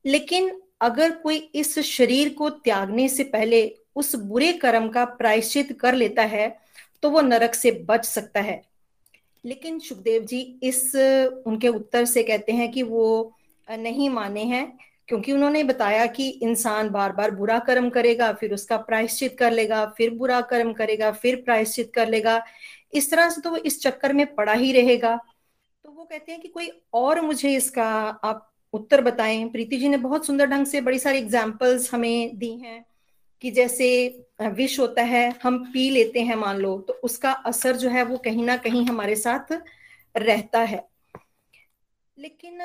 लेकिन अगर कोई इस शरीर को त्यागने से पहले उस बुरे कर्म का प्रायश्चित कर लेता है तो वो नरक से बच सकता है। लेकिन सुखदेव जी इस, उनके उत्तर से कहते हैं कि वो नहीं माने हैं, क्योंकि उन्होंने बताया कि इंसान बार बार बुरा कर्म करेगा, फिर उसका प्रायश्चित कर लेगा, फिर बुरा कर्म करेगा, फिर प्रायश्चित कर लेगा। इस तरह से तो वो इस चक्कर में पड़ा ही रहेगा। तो वो कहते हैं कि कोई और मुझे इसका आप उत्तर बताएँ। प्रीति जी ने बहुत सुंदर ढंग से बड़ी सारी एग्जाम्पल्स हमें दी हैं कि जैसे विष होता है, हम पी लेते हैं मान लो तो उसका असर जो है वो कहीं ना कहीं हमारे साथ रहता है। लेकिन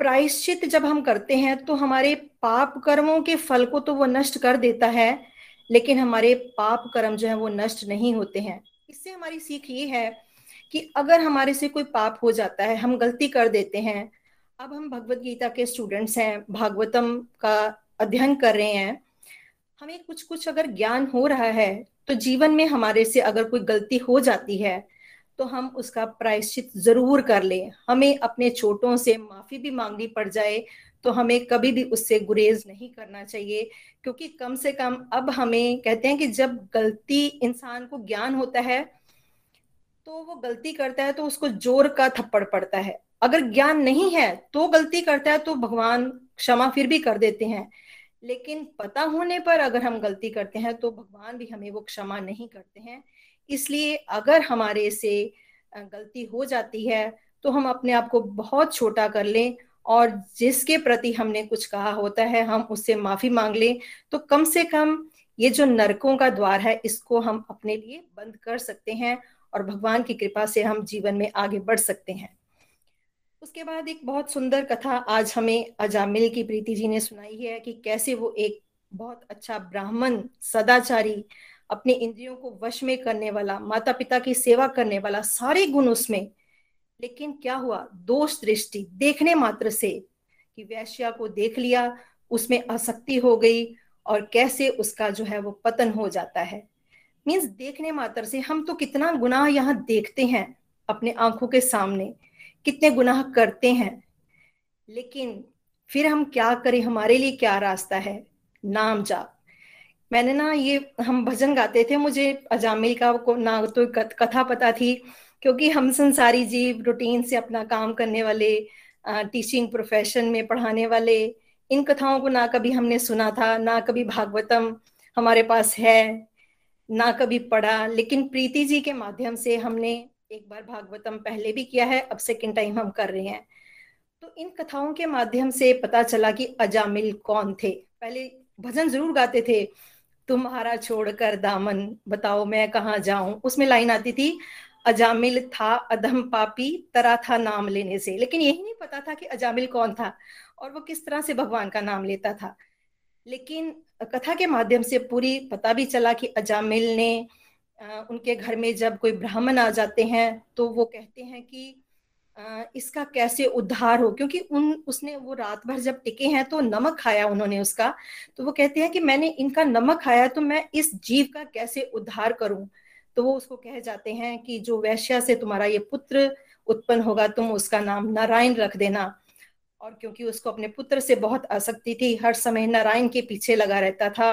प्रायश्चित जब हम करते हैं तो हमारे पाप कर्मों के फल को तो वो नष्ट कर देता है, लेकिन हमारे पाप कर्म जो है वो नष्ट नहीं होते हैं। इससे हमारी सीख ये है कि अगर हमारे से कोई पाप हो जाता है, हम गलती कर देते हैं अब हम भगवत गीता के स्टूडेंट्स हैं, भागवतम का अध्ययन कर रहे हैं। हमें कुछ कुछ अगर ज्ञान हो रहा है तो जीवन में हमारे से अगर कोई गलती हो जाती है तो हम उसका प्रायश्चित ज़रूर कर लें। हमें अपने छोटों से माफ़ी भी मांगनी पड़ जाए तो हमें कभी भी उससे गुरेज नहीं करना चाहिए, क्योंकि कम से कम अब हमें कहते हैं कि जब गलती इंसान को ज्ञान होता है तो वो गलती करता है तो उसको ज़ोर का थप्पड़ पड़ता है। अगर ज्ञान नहीं है तो गलती करता है तो भगवान क्षमा फिर भी कर देते हैं। लेकिन पता होने पर अगर हम गलती करते हैं तो भगवान भी हमें वो क्षमा नहीं करते हैं। इसलिए अगर हमारे से गलती हो जाती है तो हम अपने आप को बहुत छोटा कर लें और जिसके प्रति हमने कुछ कहा होता है हम उससे माफ़ी मांग लें। तो कम से कम ये जो नरकों का द्वार है इसको हम अपने लिए बंद कर सकते हैं और भगवान की कृपा से हम जीवन में आगे बढ़ सकते हैं। उसके बाद एक बहुत सुंदर कथा आज हमें अजामिल की प्रीति जी ने सुनाई है कि कैसे वो एक बहुत अच्छा ब्राह्मण, सदाचारी, अपने इंद्रियों को वश में करने वाला माता पिता की सेवा करने वाला, सारे गुण उसमें। लेकिन क्या हुआ? दोष दृष्टि देखने मात्र से कि वैश्या को देख लिया, उसमें आसक्ति हो गई और कैसे उसका जो है वो पतन हो जाता है। मीन्स देखने मात्र से हम तो कितना गुनाह यहाँ देखते हैं अपने आँखों के सामने। कितने गुनाह करते हैं। लेकिन फिर हम क्या करें? हमारे लिए क्या रास्ता है? नाम जाप। मैंने ना ये, हम भजन गाते थे, मुझे अजामिल का को, ना तो कथा पता थी, क्योंकि हम संसारी जीव रूटीन से अपना काम करने वाले टीचिंग प्रोफेशन में पढ़ाने वाले, इन कथाओं को ना कभी हमने सुना था, ना कभी भागवतम हमारे पास है, ना कभी पढ़ा। लेकिन प्रीति जी के माध्यम से हमने एक बार भागवतम पहले भी किया है, अब सेकेंड टाइम हम कर रहे हैं। तो इन कथाओं के माध्यम से पता चला कि अजामिल कौन थे। पहले भजन ज़रूर गाते थे, तुम्हारा छोड़कर दामन, बताओ मैं कहा जाऊँ? उसमें लाइन आती थी, अजामिल था अधम पापी, तरा था नाम लेने से। लेकिन यही नहीं पता था कि अजामिल कौन था और वो किस तरह से भगवान का नाम लेता था। लेकिन कथा के माध्यम से पूरी पता भी चला कि अजामिल ने उनके घर में जब कोई ब्राह्मण आ जाते हैं तो वो कहते हैं कि इसका कैसे उद्धार हो? क्योंकि उन, उसने वो रात भर जब टिके हैं तो नमक खाया उन्होंने उसका। तो वो कहते हैं कि मैंने इनका नमक खाया तो मैं इस जीव का कैसे उद्धार करूँ? तो वो उसको कह जाते हैं कि, जो वैश्या से तुम्हारा ये पुत्र उत्पन्न होगा, तुम उसका नाम नारायण रख देना। और क्योंकि उसको अपने पुत्र से बहुत आसक्ति थी, हर समय नारायण के पीछे लगा रहता था।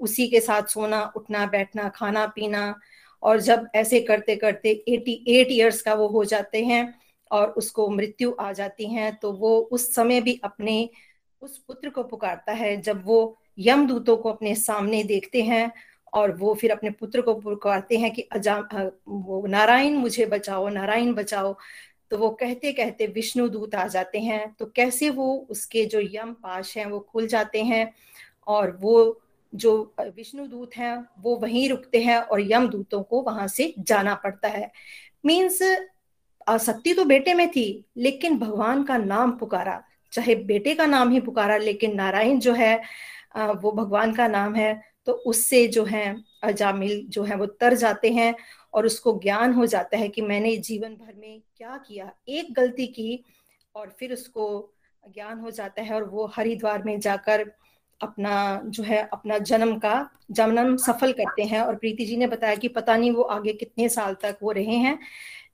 उसी के साथ सोना, उठना, बैठना, खाना, पीना और जब ऐसे करते करते 88 इयर्स का वो हो जाते हैं और उसको मृत्यु आ जाती है तो वो उस समय भी अपने उस पुत्र को पुकारता है जब वो यमदूतों को अपने सामने देखते हैं और वो फिर अपने पुत्र को पुकारते हैं कि अजा वो नारायण मुझे बचाओ, नारायण बचाओ। तो वो कहते कहते विष्णु दूत आ जाते हैं। तो कैसे वो उसके जो यम पाश हैं वो खुल जाते हैं और वो जो विष्णु दूत हैं, वो वहीं रुकते हैं और यम दूतों को वहाँ से जाना पड़ता है। मीन्स आसक्ति तो बेटे में थी, लेकिन भगवान का नाम पुकारा। चाहे बेटे का नाम ही पुकारा, लेकिन नारायण जो है वो भगवान का नाम है तो उससे जो है, अजामिल जो है, वो तर जाते हैं और उसको ज्ञान हो जाता है कि मैंने जीवन भर में क्या किया? एक गलती की और फिर उसको ज्ञान हो जाता है और वो हरिद्वार में जाकर अपना जो है, अपना जन्म का जन्म सफल करते हैं। और प्रीति जी ने बताया कि पता नहीं वो आगे कितने साल तक वो रहे हैं,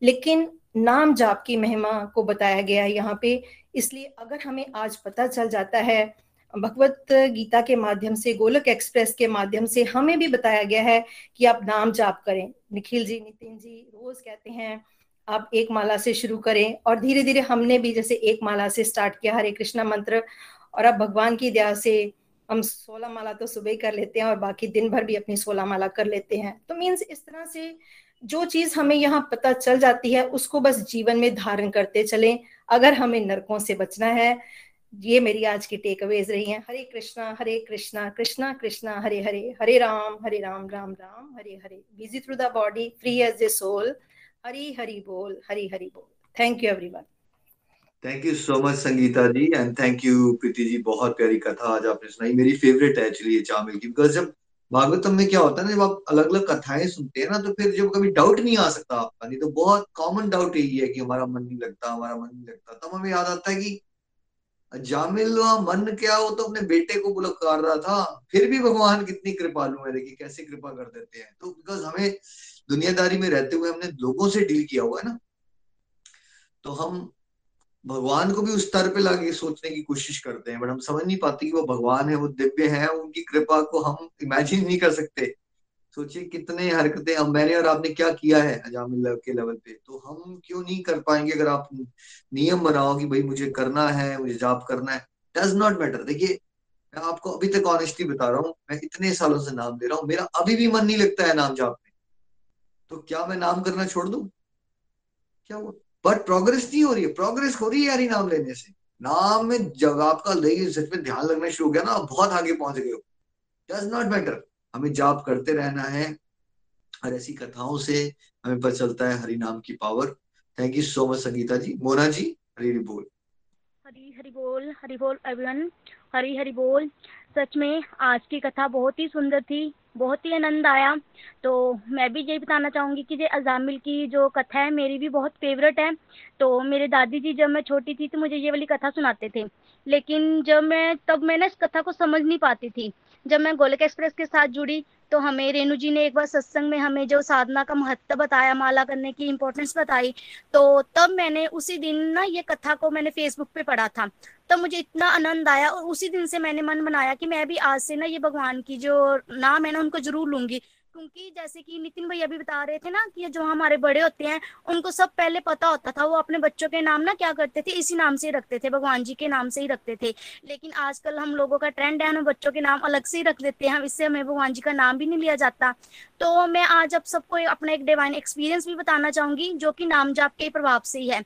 लेकिन नाम जाप की महिमा को बताया गया है यहाँ पे। इसलिए अगर हमें आज पता चल जाता है, भगवत गीता के माध्यम से, गोलक एक्सप्रेस के माध्यम से हमें भी बताया गया है कि आप नाम जाप करें। निखिल जी, नितिन जी रोज कहते हैं, आप एक माला से शुरू करें और धीरे धीरे हमने भी जैसे एक माला से स्टार्ट किया, हरे कृष्णा मंत्र और अब भगवान की दया से हम सोलह माला तो सुबह कर लेते हैं और बाकी दिन भर भी अपनी सोलह माला कर लेते हैं। तो मीन्स इस तरह से जो चीज़ हमें यहाँ पता चल जाती है, उसको बस जीवन में धारण करते चले। अगर हमें नरकों से बचना है, ये मेरी आज की टेक अवेज रही हैं। Hare Krishna Hare Krishna Krishna Krishna, Hare Hare Hare Ram Hare Ram Ram Ram, Hare Hare. Busy through the body free as a soul Hari Hari बोल, हरी हरि बोल। Thank you everyone thank you so much Sangeeta ji and thank you Preeti ji बहुत प्यारी कथा आज आपने सुनाई। मेरी favourite है एक्चुअली ये चामिल की बिकॉज़ जब भागवतम में क्या होता है ना, जब आप अलग अलग कथाएँ सुनते हैं ना तो फिर जब कभी डाउट नहीं आ सकता आपका, नहीं तो बहुत कॉमन डाउट यही है कि हमारा मन नहीं लगता, हमारा मन नहीं लगता। तब तो हमें याद आता है कि जामिल मन क्या वो तो अपने बेटे को बुलकार रहा था। फिर भी भगवान कितनी कृपालु है, देखिए कैसे कृपा कर देते हैं। तो बिकॉज़ हमें दुनियादारी में रहते हुए हमने लोगों से डील किया हुआ है ना तो हम भगवान को भी उस स्तर पे लाके सोचने की कोशिश करते हैं, बट हम समझ नहीं पाते कि वो भगवान है, वो दिव्य है, उनकी कृपा को हम इमेजिन नहीं कर सकते। सोचिए कितने हरकतें अब मैंने और आपने क्या किया है अजामिल के लेवल पे? तो हम क्यों नहीं कर पाएँगे अगर आप नियम बनाओ कि भाई मुझे करना है, मुझे जाप करना है? डज नॉट मैटर देखिए, मैं आपको अभी तक ऑनेस्टली बता रहा हूँ, मैं इतने सालों से नाम दे रहा हूँ, मेरा अभी भी मन नहीं लगता है नाम जाप में। तो क्या मैं नाम करना छोड़ दू? क्या हुआ? बट प्रोग्रेस नहीं हो रही है। प्रोग्रेस हो रही है यार नाम लेने से। नाम में जब आपका लगे सच में ध्यान लगना शुरू हो गया ना, आप बहुत आगे पहुँच गए हो। डज नॉट मैटर हमें जाप करते रहना है और ऐसी कथाओं से हमें पता चलता है हरि नाम की power thank you so much Sangeeta ji. Mona ji Hari बोल हरी हरी बोल हरी बोल एवरीवन हरी हरी बोल। सच में, आज की कथा बहुत ही सुंदर थी, बहुत ही आनंद आया। तो मैं भी यही बताना चाहूँगी कि ये अजामिल की जो कथा है, मेरी भी बहुत फेवरेट है। तो मेरे दादी जी, जब मैं छोटी थी तो मुझे ये वाली कथा सुनाते थे। लेकिन जब मैं, तब मैं ना इस कथा को समझ नहीं पाती थी। जब मैं गोलक एक्सप्रेस के साथ जुड़ी तो हमें रेणु जी ने एक बार सत्संग में हमें जो साधना का महत्व बताया, माला करने की इम्पोर्टेंस बताई तो तब मैंने उसी दिन ना ये कथा को मैंने फेसबुक पे पढ़ा था। तो मुझे इतना आनंद आया और उसी दिन से मैंने मन बनाया कि मैं भी आज से ना ये भगवान की जो नाम है ना, उनको ज़रूर लूँगी। क्योंकि जैसे कि नितिन भैया भी बता रहे थे ना कि जो हमारे बड़े होते हैं, उनको सब पहले पता होता था, वो अपने बच्चों के नाम ना क्या करते थे, इसी नाम से ही रखते थे, भगवान जी के नाम से ही रखते थे। लेकिन आजकल हम लोगों का ट्रेंड है, हम बच्चों के नाम अलग से ही रख देते हैं, इससे हमें भगवान जी का नाम भी नहीं लिया जाता। तो मैं आज आप सबको अपना एक डिवाइन एक्सपीरियंस भी बताना चाहूँगी, जो कि नाम जाप के प्रभाव से ही है।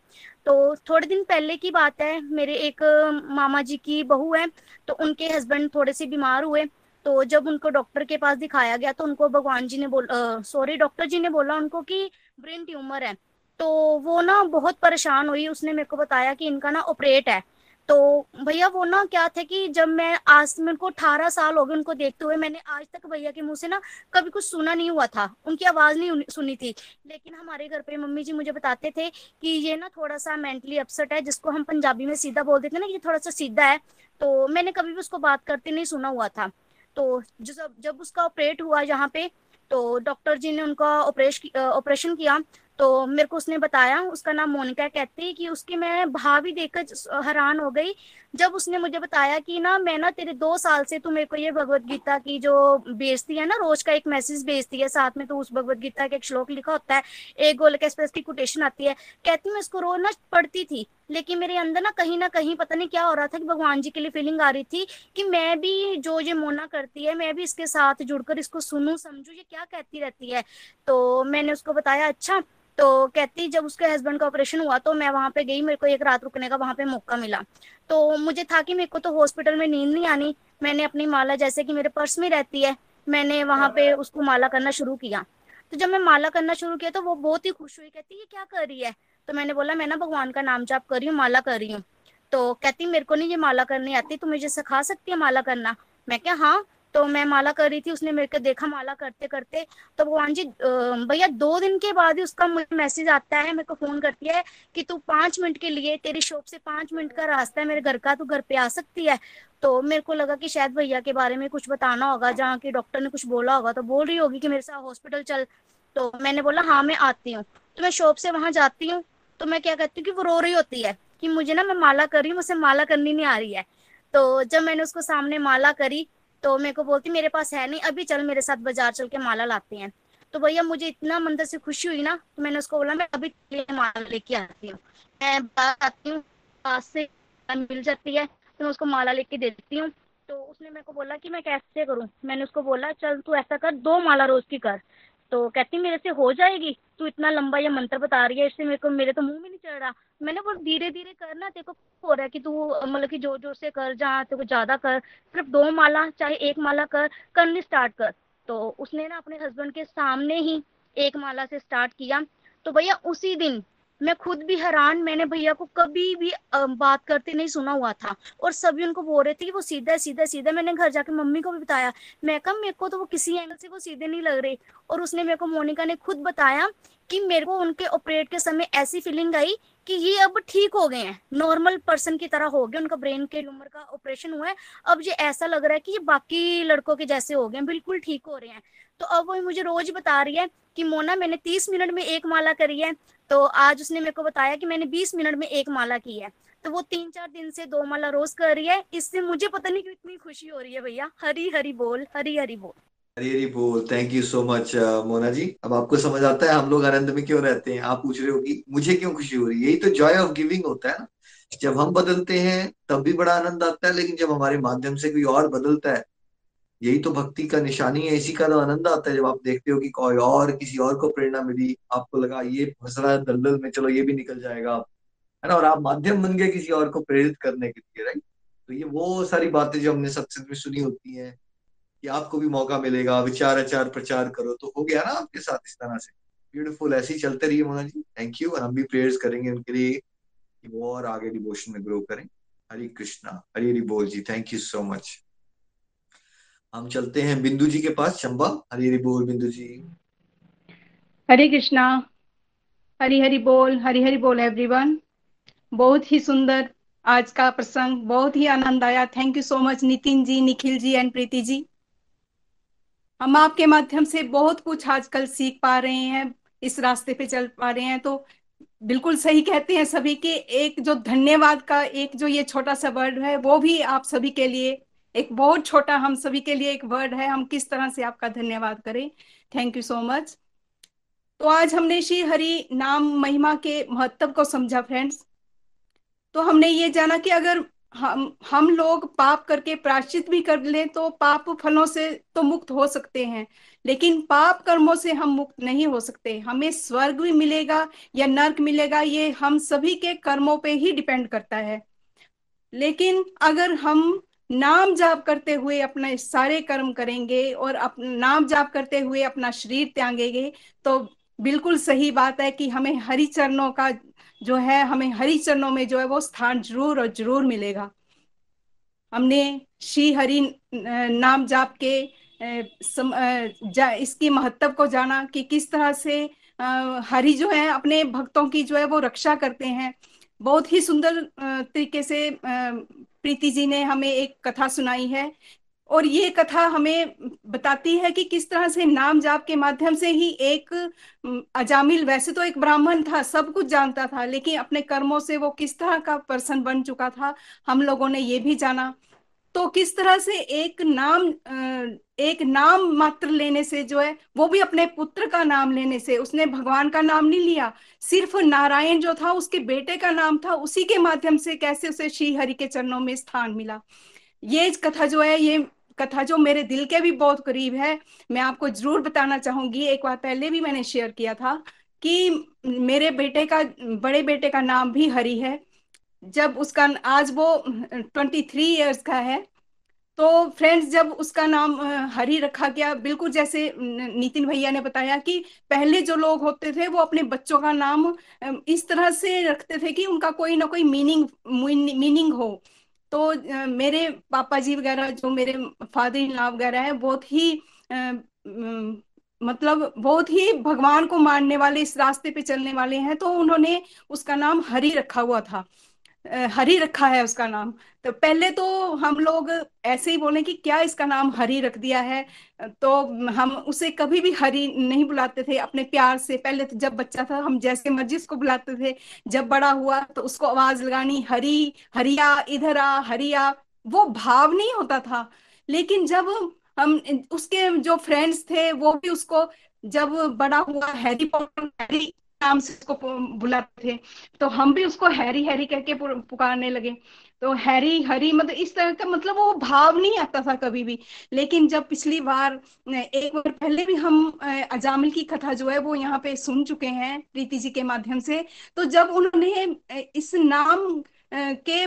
तो थोड़े दिन पहले की बात है, मेरे एक मामा जी की बहू है तो उनके हस्बैंड थोड़े से बीमार हुए। तो जब उनको डॉक्टर के पास दिखाया गया तो उनको भगवान जी ने बोल सॉरी डॉक्टर जी ने बोला उनको कि ब्रेन ट्यूमर है। तो वो ना बहुत परेशान हुई, उसने मेरे को बताया कि इनका ना ऑपरेट है। तो भैया वो ना क्या थे कि जब मैं आज मेरे को अठारह साल हो गए उनको देखते हुए, मैंने आज तक भैया के मुँह से ना कभी कुछ सुना नहीं हुआ था। उनकी आवाज़ नहीं सुनी थी। लेकिन हमारे घर पे मम्मी जी मुझे बताते थे कि ये ना थोड़ा सा मेंटली अपसेट है, जिसको हम पंजाबी में सीधा बोल देते ना ये थोड़ा सा सीधा है। तो मैंने कभी भी उसको बात करते नहीं सुना हुआ था। तो जब जब उसका ऑपरेट हुआ यहाँ पे तो डॉक्टर जी ने उनका ऑपरेशन किया। तो मेरे को उसने बताया, उसका नाम मोनिका कहती कि उसकी मैं भावी देखकर हैरान हो गई। जब उसने मुझे बताया कि ना, मैं ना तेरे दो साल से तू मेरे को ये भगवत गीता की जो बेचती है ना, रोज का एक मैसेज भेजती है, साथ में तो उस भगवत गीता का एक श्लोक लिखा होता है, एक गोलक एक्सप्रेस की कोटेशन आती है। कहती मैं उसको रोज ना पढ़ती थी। लेकिन मेरे अंदर ना कहीं ना कहीं पता नहीं क्या हो रहा था कि भगवान जी के लिए फीलिंग आ रही थी कि मैं भी जो ये मोना करती है, मैं भी इसके साथ जुड़कर इसको सुनूं, समझू, ये क्या कहती रहती है। तो मैंने उसको बताया अच्छा तो कहती जब उसके हस्बैंड का ऑपरेशन हुआ तो मैं वहाँ पे गई, मेरे को एक रात रुकने का वहाँ पे मौका मिला। तो मुझे था कि मेरे को तो हॉस्पिटल में नींद नहीं आनी, मैंने अपनी माला जैसे कि मेरे पर्स में रहती है, मैंने वहाँ पे उसको माला करना शुरू किया। तो जब मैं माला करना शुरू किया तो वो बहुत ही खुश हुई, कहती, ये क्या कर रही है? तो मैंने बोला, मैं ना भगवान का नाम जाप कर रही हूँ, माला कर रही हूँ। तो कहती, मेरे को नहीं ये माला करनी आती तो मुझे सिखा सकती है माला करना? मैं क्या हाँ। तो मैं माला कर रही थी, उसने मेरे को देखा माला करते करते। तो भगवान जी भैया दो दिन के बाद ही उसका मुझे मैसेज आता है, मेरे को फ़ोन करती है कि तू पाँच मिनट के लिए, तेरी शॉप से पाँच मिनट का रास्ता है, मेरे घर का, तू घर पे आ सकती है? तो मेरे को लगा कि शायद भैया के बारे में कुछ बताना होगा, जहाँ की डॉक्टर ने कुछ बोला होगा तो बोल रही होगी कि मेरे साथ हॉस्पिटल चल। तो मैंने बोला हाँ मैं आती हूँ। तो मैं शॉप से वहाँ जाती हूँ तो मैं क्या कहती हूँ कि वो रो रही होती है कि मुझे ना, मैं माला कर रही हूँ, मुझसे माला करनी नहीं आ रही है। तो जब मैंने उसको सामने माला करी तो मेरे को बोलती, मेरे पास है नहीं, अभी चल मेरे साथ बाज़ार चल के माला लाते हैं। तो भैया मुझे इतना मंदिर से खुशी हुई ना तो मैंने उसको बोला, मैं अभी माला लेके आती हूँ। मैं बात आती हूँ, पास से मिल जाती है तो मैं उसको माला लेके देती हूँ। तो उसने मेरे को बोला कि मैं कैसे करूँ? मैंने उसको बोला, चल तू ऐसा कर, दो माला रोज की कर। तो कहती मेरे से, हो जाएगी? तू इतना लंबा ये मंत्र बता रही है, इससे मेरे को, मेरे तो मुँह में नहीं चढ़ रहा। मैंने बोल, धीरे धीरे करना तेरे को हो रहा है कि तू मतलब कि ज़ोर ज़ोर से कर जहाँ तेरे को ज़्यादा कर, सिर्फ़ दो माला, चाहे एक माला कर, करनी स्टार्ट कर। तो उसने ना अपने हस्बैंड के सामने ही एक माला से स्टार्ट किया। तो भैया, उसी दिन मैं खुद भी हैरान, मैंने भैया को कभी भी बात करते नहीं सुना हुआ था। और सभी उनको बोल रहे थे कि वो सीधा सीधा सीधा मैंने घर जाके मम्मी को भी बताया। मैं कहा, मेरे को तो वो किसी एंगल से वो सीधे नहीं लग रहे। और उसने मेरे को, मोनिका ने खुद बताया कि मेरे को उनके ऑपरेट के समय ऐसी फीलिंग आई कि ये अब ठीक हो गए हैं। नॉर्मल पर्सन की तरह हो गए, उनका ब्रेन के ट्यूमर का ऑपरेशन हुआ है। अब ये ऐसा लग रहा है कि ये बाकी लड़कों के जैसे हो गए बिल्कुल ठीक हो रहे हैं। तो अब वो मुझे रोज बता रही है कि मोना मैंने तीस मिनट में एक माला करी है। तो आज उसने मेरे को बताया कि मैंने बीस मिनट में एक माला की है। तो वो तीन चार दिन से दो माला रोज कर रही है। इससे मुझे पता नहीं क्यों इतनी खुशी हो रही है भैया। हरी हरी बोल, हरी हरी बोल। हरी हरी बोल thank you so much Mona ji. अब आपको समझ आता है हम लोग आनंद में क्यों रहते हैं? आप पूछ रहे हो कि मुझे क्यों खुशी हो रही है? यही तो जॉय ऑफ़ गिविंग होता है ना। जब हम बदलते हैं, तब भी बड़ा आनंद आता है, लेकिन जब हमारे माध्यम से कोई और बदलता है यही तो भक्ति का निशानी है। इसी का तो आनंद आता है जब आप देखते हो कि कोई और, किसी और को प्रेरणा मिली, आपको लगा, ये फंस रहा है दलदल में, चलो ये भी निकल जाएगा है ना? और आप माध्यम बन गए किसी और को प्रेरित करने के लिए राइट तो ये वो सारी बातें जो हमने सत्संग में सुनी होती हैं कि आपको भी मौका मिलेगा, विचार, आचार, प्रचार करो। तो हो गया ना आपके साथ इस तरह से। ब्यूटीफुल ऐसे ही चलते रहिए मोना जी। थैंक यू और हम भी प्रेयर्स करेंगे उनके लिए कि वो और आगे डिवोशन में ग्रो करें। हरी कृष्णा। हरी हरी बोल जी। थैंक यू सो मच हम चलते हैं बिंदु जी के पास, चंबा। हरी हरी बोल बिंदु जी। हरे कृष्णा। हरी हरी बोल, हरी हरी बोल एवरीवन बहुत ही सुंदर आज का प्रसंग, बहुत ही आनंद आया। Thank you so much Nitin ji, Nikhil ji and Preeti ji. हम आपके माध्यम से बहुत कुछ आजकल सीख पा रहे हैं, इस रास्ते पे चल पा रहे हैं। तो बिल्कुल सही कहते हैं सभी के, एक जो धन्यवाद का, एक जो ये छोटा सा वर्ड है, वो भी आप सभी के लिए एक बहुत छोटा हम सभी के लिए एक वर्ड है। हम किस तरह से आपका धन्यवाद करें? थैंक यू सो मच तो आज हमने श्री हरि नाम महिमा के महत्व को समझा फ्रेंड्स तो हमने ये जाना कि अगर हम हम लोग पाप करके प्राश्चित भी कर ले तो पाप फलों से तो मुक्त हो सकते हैं। लेकिन पाप कर्मों से हम मुक्त नहीं हो सकते। हमें स्वर्ग भी मिलेगा या नर्क मिलेगा, ये हम सभी के कर्मों पे ही डिपेंड करता है। लेकिन अगर हम नाम जाप करते हुए अपने सारे कर्म करेंगे और अपना नाम जाप करते हुए अपना शरीर त्यागेंगे तो बिल्कुल सही बात है कि हमें हरि चरणों का जो है हमें हरि चरणों में जो है वो स्थान ज़रूर और ज़रूर मिलेगा। हमने श्री हरि नाम जाप के सम, जा, इसकी महत्व को जाना कि किस तरह से हरि जो है अपने भक्तों की जो है वो रक्षा करते हैं। बहुत ही सुंदर तरीके से प्रीति जी ने हमें एक कथा सुनाई है और ये कथा हमें बताती है कि किस तरह से नाम जाप के माध्यम से ही एक अजामिल वैसे तो एक ब्राह्मण था, सब कुछ जानता था, लेकिन अपने कर्मों से वो किस तरह का पर्सन बन चुका था, हम लोगों ने ये भी जाना। तो किस तरह से एक नाम एक नाम मात्र लेने से जो है, वो भी अपने पुत्र का नाम लेने से, उसने भगवान का नाम नहीं लिया। सिर्फ़ नारायण जो था, उसके बेटे का नाम था, उसी के माध्यम से कैसे उसे श्री हरि के चरणों में स्थान मिला। ये कथा जो है, ये कथा जो मेरे दिल के भी बहुत करीब है, मैं आपको ज़रूर बताना चाहूँगी। एक बार पहले भी मैंने शेयर किया था कि मेरे बेटे का, बड़े बेटे का नाम भी हरि है। जब उसका, आज वो ट्वेंटी थ्री ईयर्स का है तो फ्रेंड्स, जब उसका नाम हरि रखा गया, बिल्कुल जैसे नितिन भैया ने बताया कि पहले जो लोग होते थे, वो अपने बच्चों का नाम इस तरह से रखते थे कि उनका कोई ना कोई मीनिंग मीनिंग हो। तो मेरे पापा जी वगैरह, जो मेरे फादर इन लॉ वगैरह है, बहुत ही मतलब बहुत ही भगवान को मानने वाले, इस रास्ते पे चलने वाले हैं तो उन्होंने उसका नाम हरि रखा हुआ था। हरि रखा है उसका नाम। तो पहले तो हम लोग ऐसे ही बोले कि क्या इसका नाम हरि रख दिया है? तो हम उसे कभी भी हरि नहीं बुलाते थे अपने प्यार से। पहले तो जब बच्चा था, हम जैसे मर्ज़ी उसको बुलाते थे। जब बड़ा हुआ तो उसको आवाज़ लगानी, हरि, हरिया, इधर आ, हरिया। वो भाव नहीं होता था। लेकिन जब हम उसके जो फ्रेंड्स थे, वो भी उसको जब बड़ा हुआ, हैरी पॉटर, हैरी नाम से उसको बुलाते थे। तो हम भी उसको हैरी हैरी कह के पुकारने लगे। तो हैरी हरी मतलब इस तरह का मतलब वो भाव नहीं आता था कभी भी। लेकिन जब पिछली बार एक बार पहले भी हम अजामिल की कथा जो है वो यहाँ पे सुन चुके हैं प्रीति जी के माध्यम से तो जब उन्होंने इस नाम के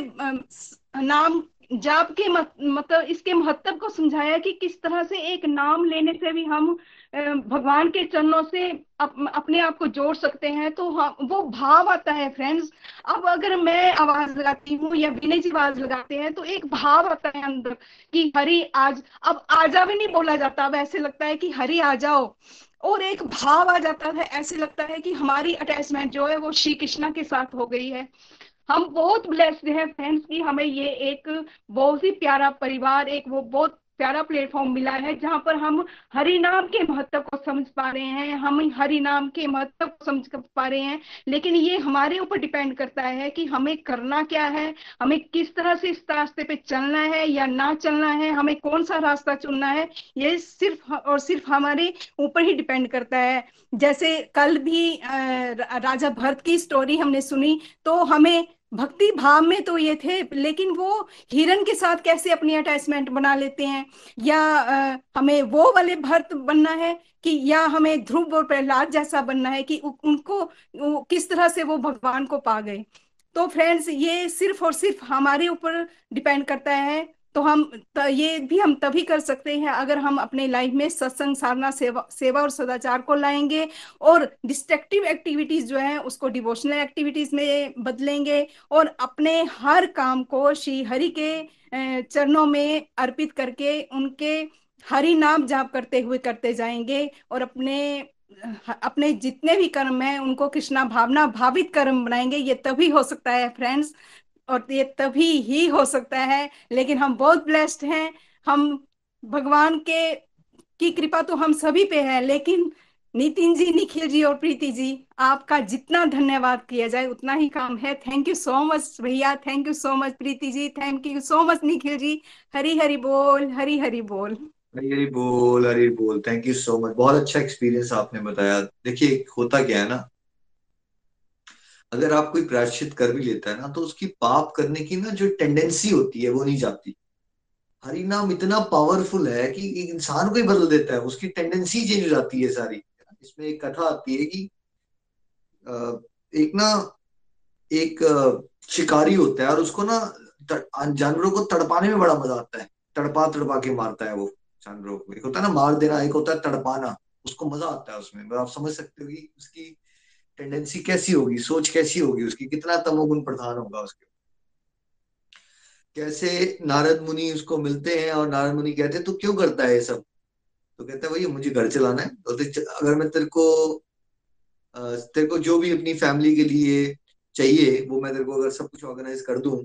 नाम जाप के मत, मतलब इसके महत्व को समझाया कि किस तरह से एक नाम लेने से भी हम भगवान के चरणों से अप, अपने आप को जोड़ सकते हैं तो हाँ वो भाव आता है फ्रेंड्स अब अगर मैं आवाज़ लगाती हूँ या विनय जी आवाज़ लगाते हैं तो एक भाव आता है अंदर कि हरि आज अब आजा भी नहीं बोला जाता अब ऐसे लगता है कि हरि आ जाओ और एक भाव आ जाता है ऐसे लगता है कि हमारी अटैचमेंट जो है वो श्री कृष्णा के साथ हो गई है. हम बहुत ब्लेस्ड हैं फ्रेंड्स की हमें ये एक बहुत ही प्यारा परिवार एक वो बहुत प्यारा प्लेटफॉर्म मिला है जहाँ पर हम हरि नाम के महत्व को समझ पा रहे हैं। हम हरि नाम के महत्व को समझ पा रहे हैं। लेकिन ये हमारे ऊपर डिपेंड करता है कि हमें करना क्या है, हमें किस तरह से इस रास्ते पे चलना है या ना चलना है, हमें कौन सा रास्ता चुनना है, ये सिर्फ़ और सिर्फ़ हमारे ऊपर ही डिपेंड करता है। जैसे कल भी राजा भरत की स्टोरी हमने सुनी तो हमें भक्ति भाव में तो ये थे लेकिन वो हिरन के साथ कैसे अपनी अटैचमेंट बना लेते हैं? या आ, हमें वो वाले भर्त बनना है कि या हमें ध्रुव और प्रहलाद जैसा बनना है कि उनको किस तरह से वो भगवान को पा गए? तो फ्रेंड्स ये सिर्फ़ और सिर्फ़ हमारे ऊपर डिपेंड करता है तो हम तो ये भी हम तभी कर सकते हैं अगर हम अपने लाइफ में सत्संग, साधना, सेवा सेवा और सदाचार को लाएँगे और डिस्ट्रक्टिव एक्टिविटीज़ जो है उसको डिवोशनल एक्टिविटीज़ में बदलेंगे और अपने हर काम को श्री हरि के चरणों में अर्पित करके उनके हरि नाम जाप करते हुए करते जाएँगे और अपने अपने जितने भी कर्म हैं उनको कृष्णा भावना भावित कर्म बनाएँगे, ये तभी हो सकता है फ्रेंड्स और ये तभी ही हो सकता है, लेकिन हम बहुत ब्लेस्ड हैं। हम भगवान के, की कृपा तो हम सभी पे है, लेकिन नितिन जी, निखिल जी और प्रीति जी, आपका जितना धन्यवाद किया जाए, उतना ही काम है। थैंक यू सो मच भैया। Thank you so much Preeti ji. Thank you so much Nikhil ji. Hari Hari बोल, हरी हरी बोल। हरी हरी बोल हरी बोल। थैंक यू सो मच बहुत अच्छा एक्सपीरियंस आपने बताया। देखिए, होता क्या है ना अगर आप कोई प्रायश्चित कर भी लेता है ना तो उसकी पाप करने की ना जो टेंडेंसी होती है, वो नहीं जाती। हरि नाम इतना पावरफुल है कि इंसान को ही बदल देता है, उसकी टेंडेंसी चेंज हो जाती है सारी। इसमें एक कथा आती है कि एक ना, एक शिकारी होता है और उसको ना जानवरों को तड़पाने में बड़ा मज़ा आता है। तड़पा तड़पा के मारता है वो जानवरों को। एक होता है ना, मार देना, एक होता है तड़पाना, उसको मज़ा आता है उसमें। आप समझ सकते हो कि उसकी टेंडेंसी कैसी होगी, सोच कैसी होगी उसकी? कितना तमोगुण प्रधान होगा उसके कैसे नारद मुनि उसको मिलते हैं और नारद मुनि कहते हैं, तू क्यों करता है ये सब? तो कहता है, भैया, मुझे घर चलाना है। तो अगर मैं तेरे को तेरे को जो भी अपनी फैमिली के लिए चाहिए, वो मैं तेरे को अगर सब कुछ ऑर्गेनाइज कर दूँ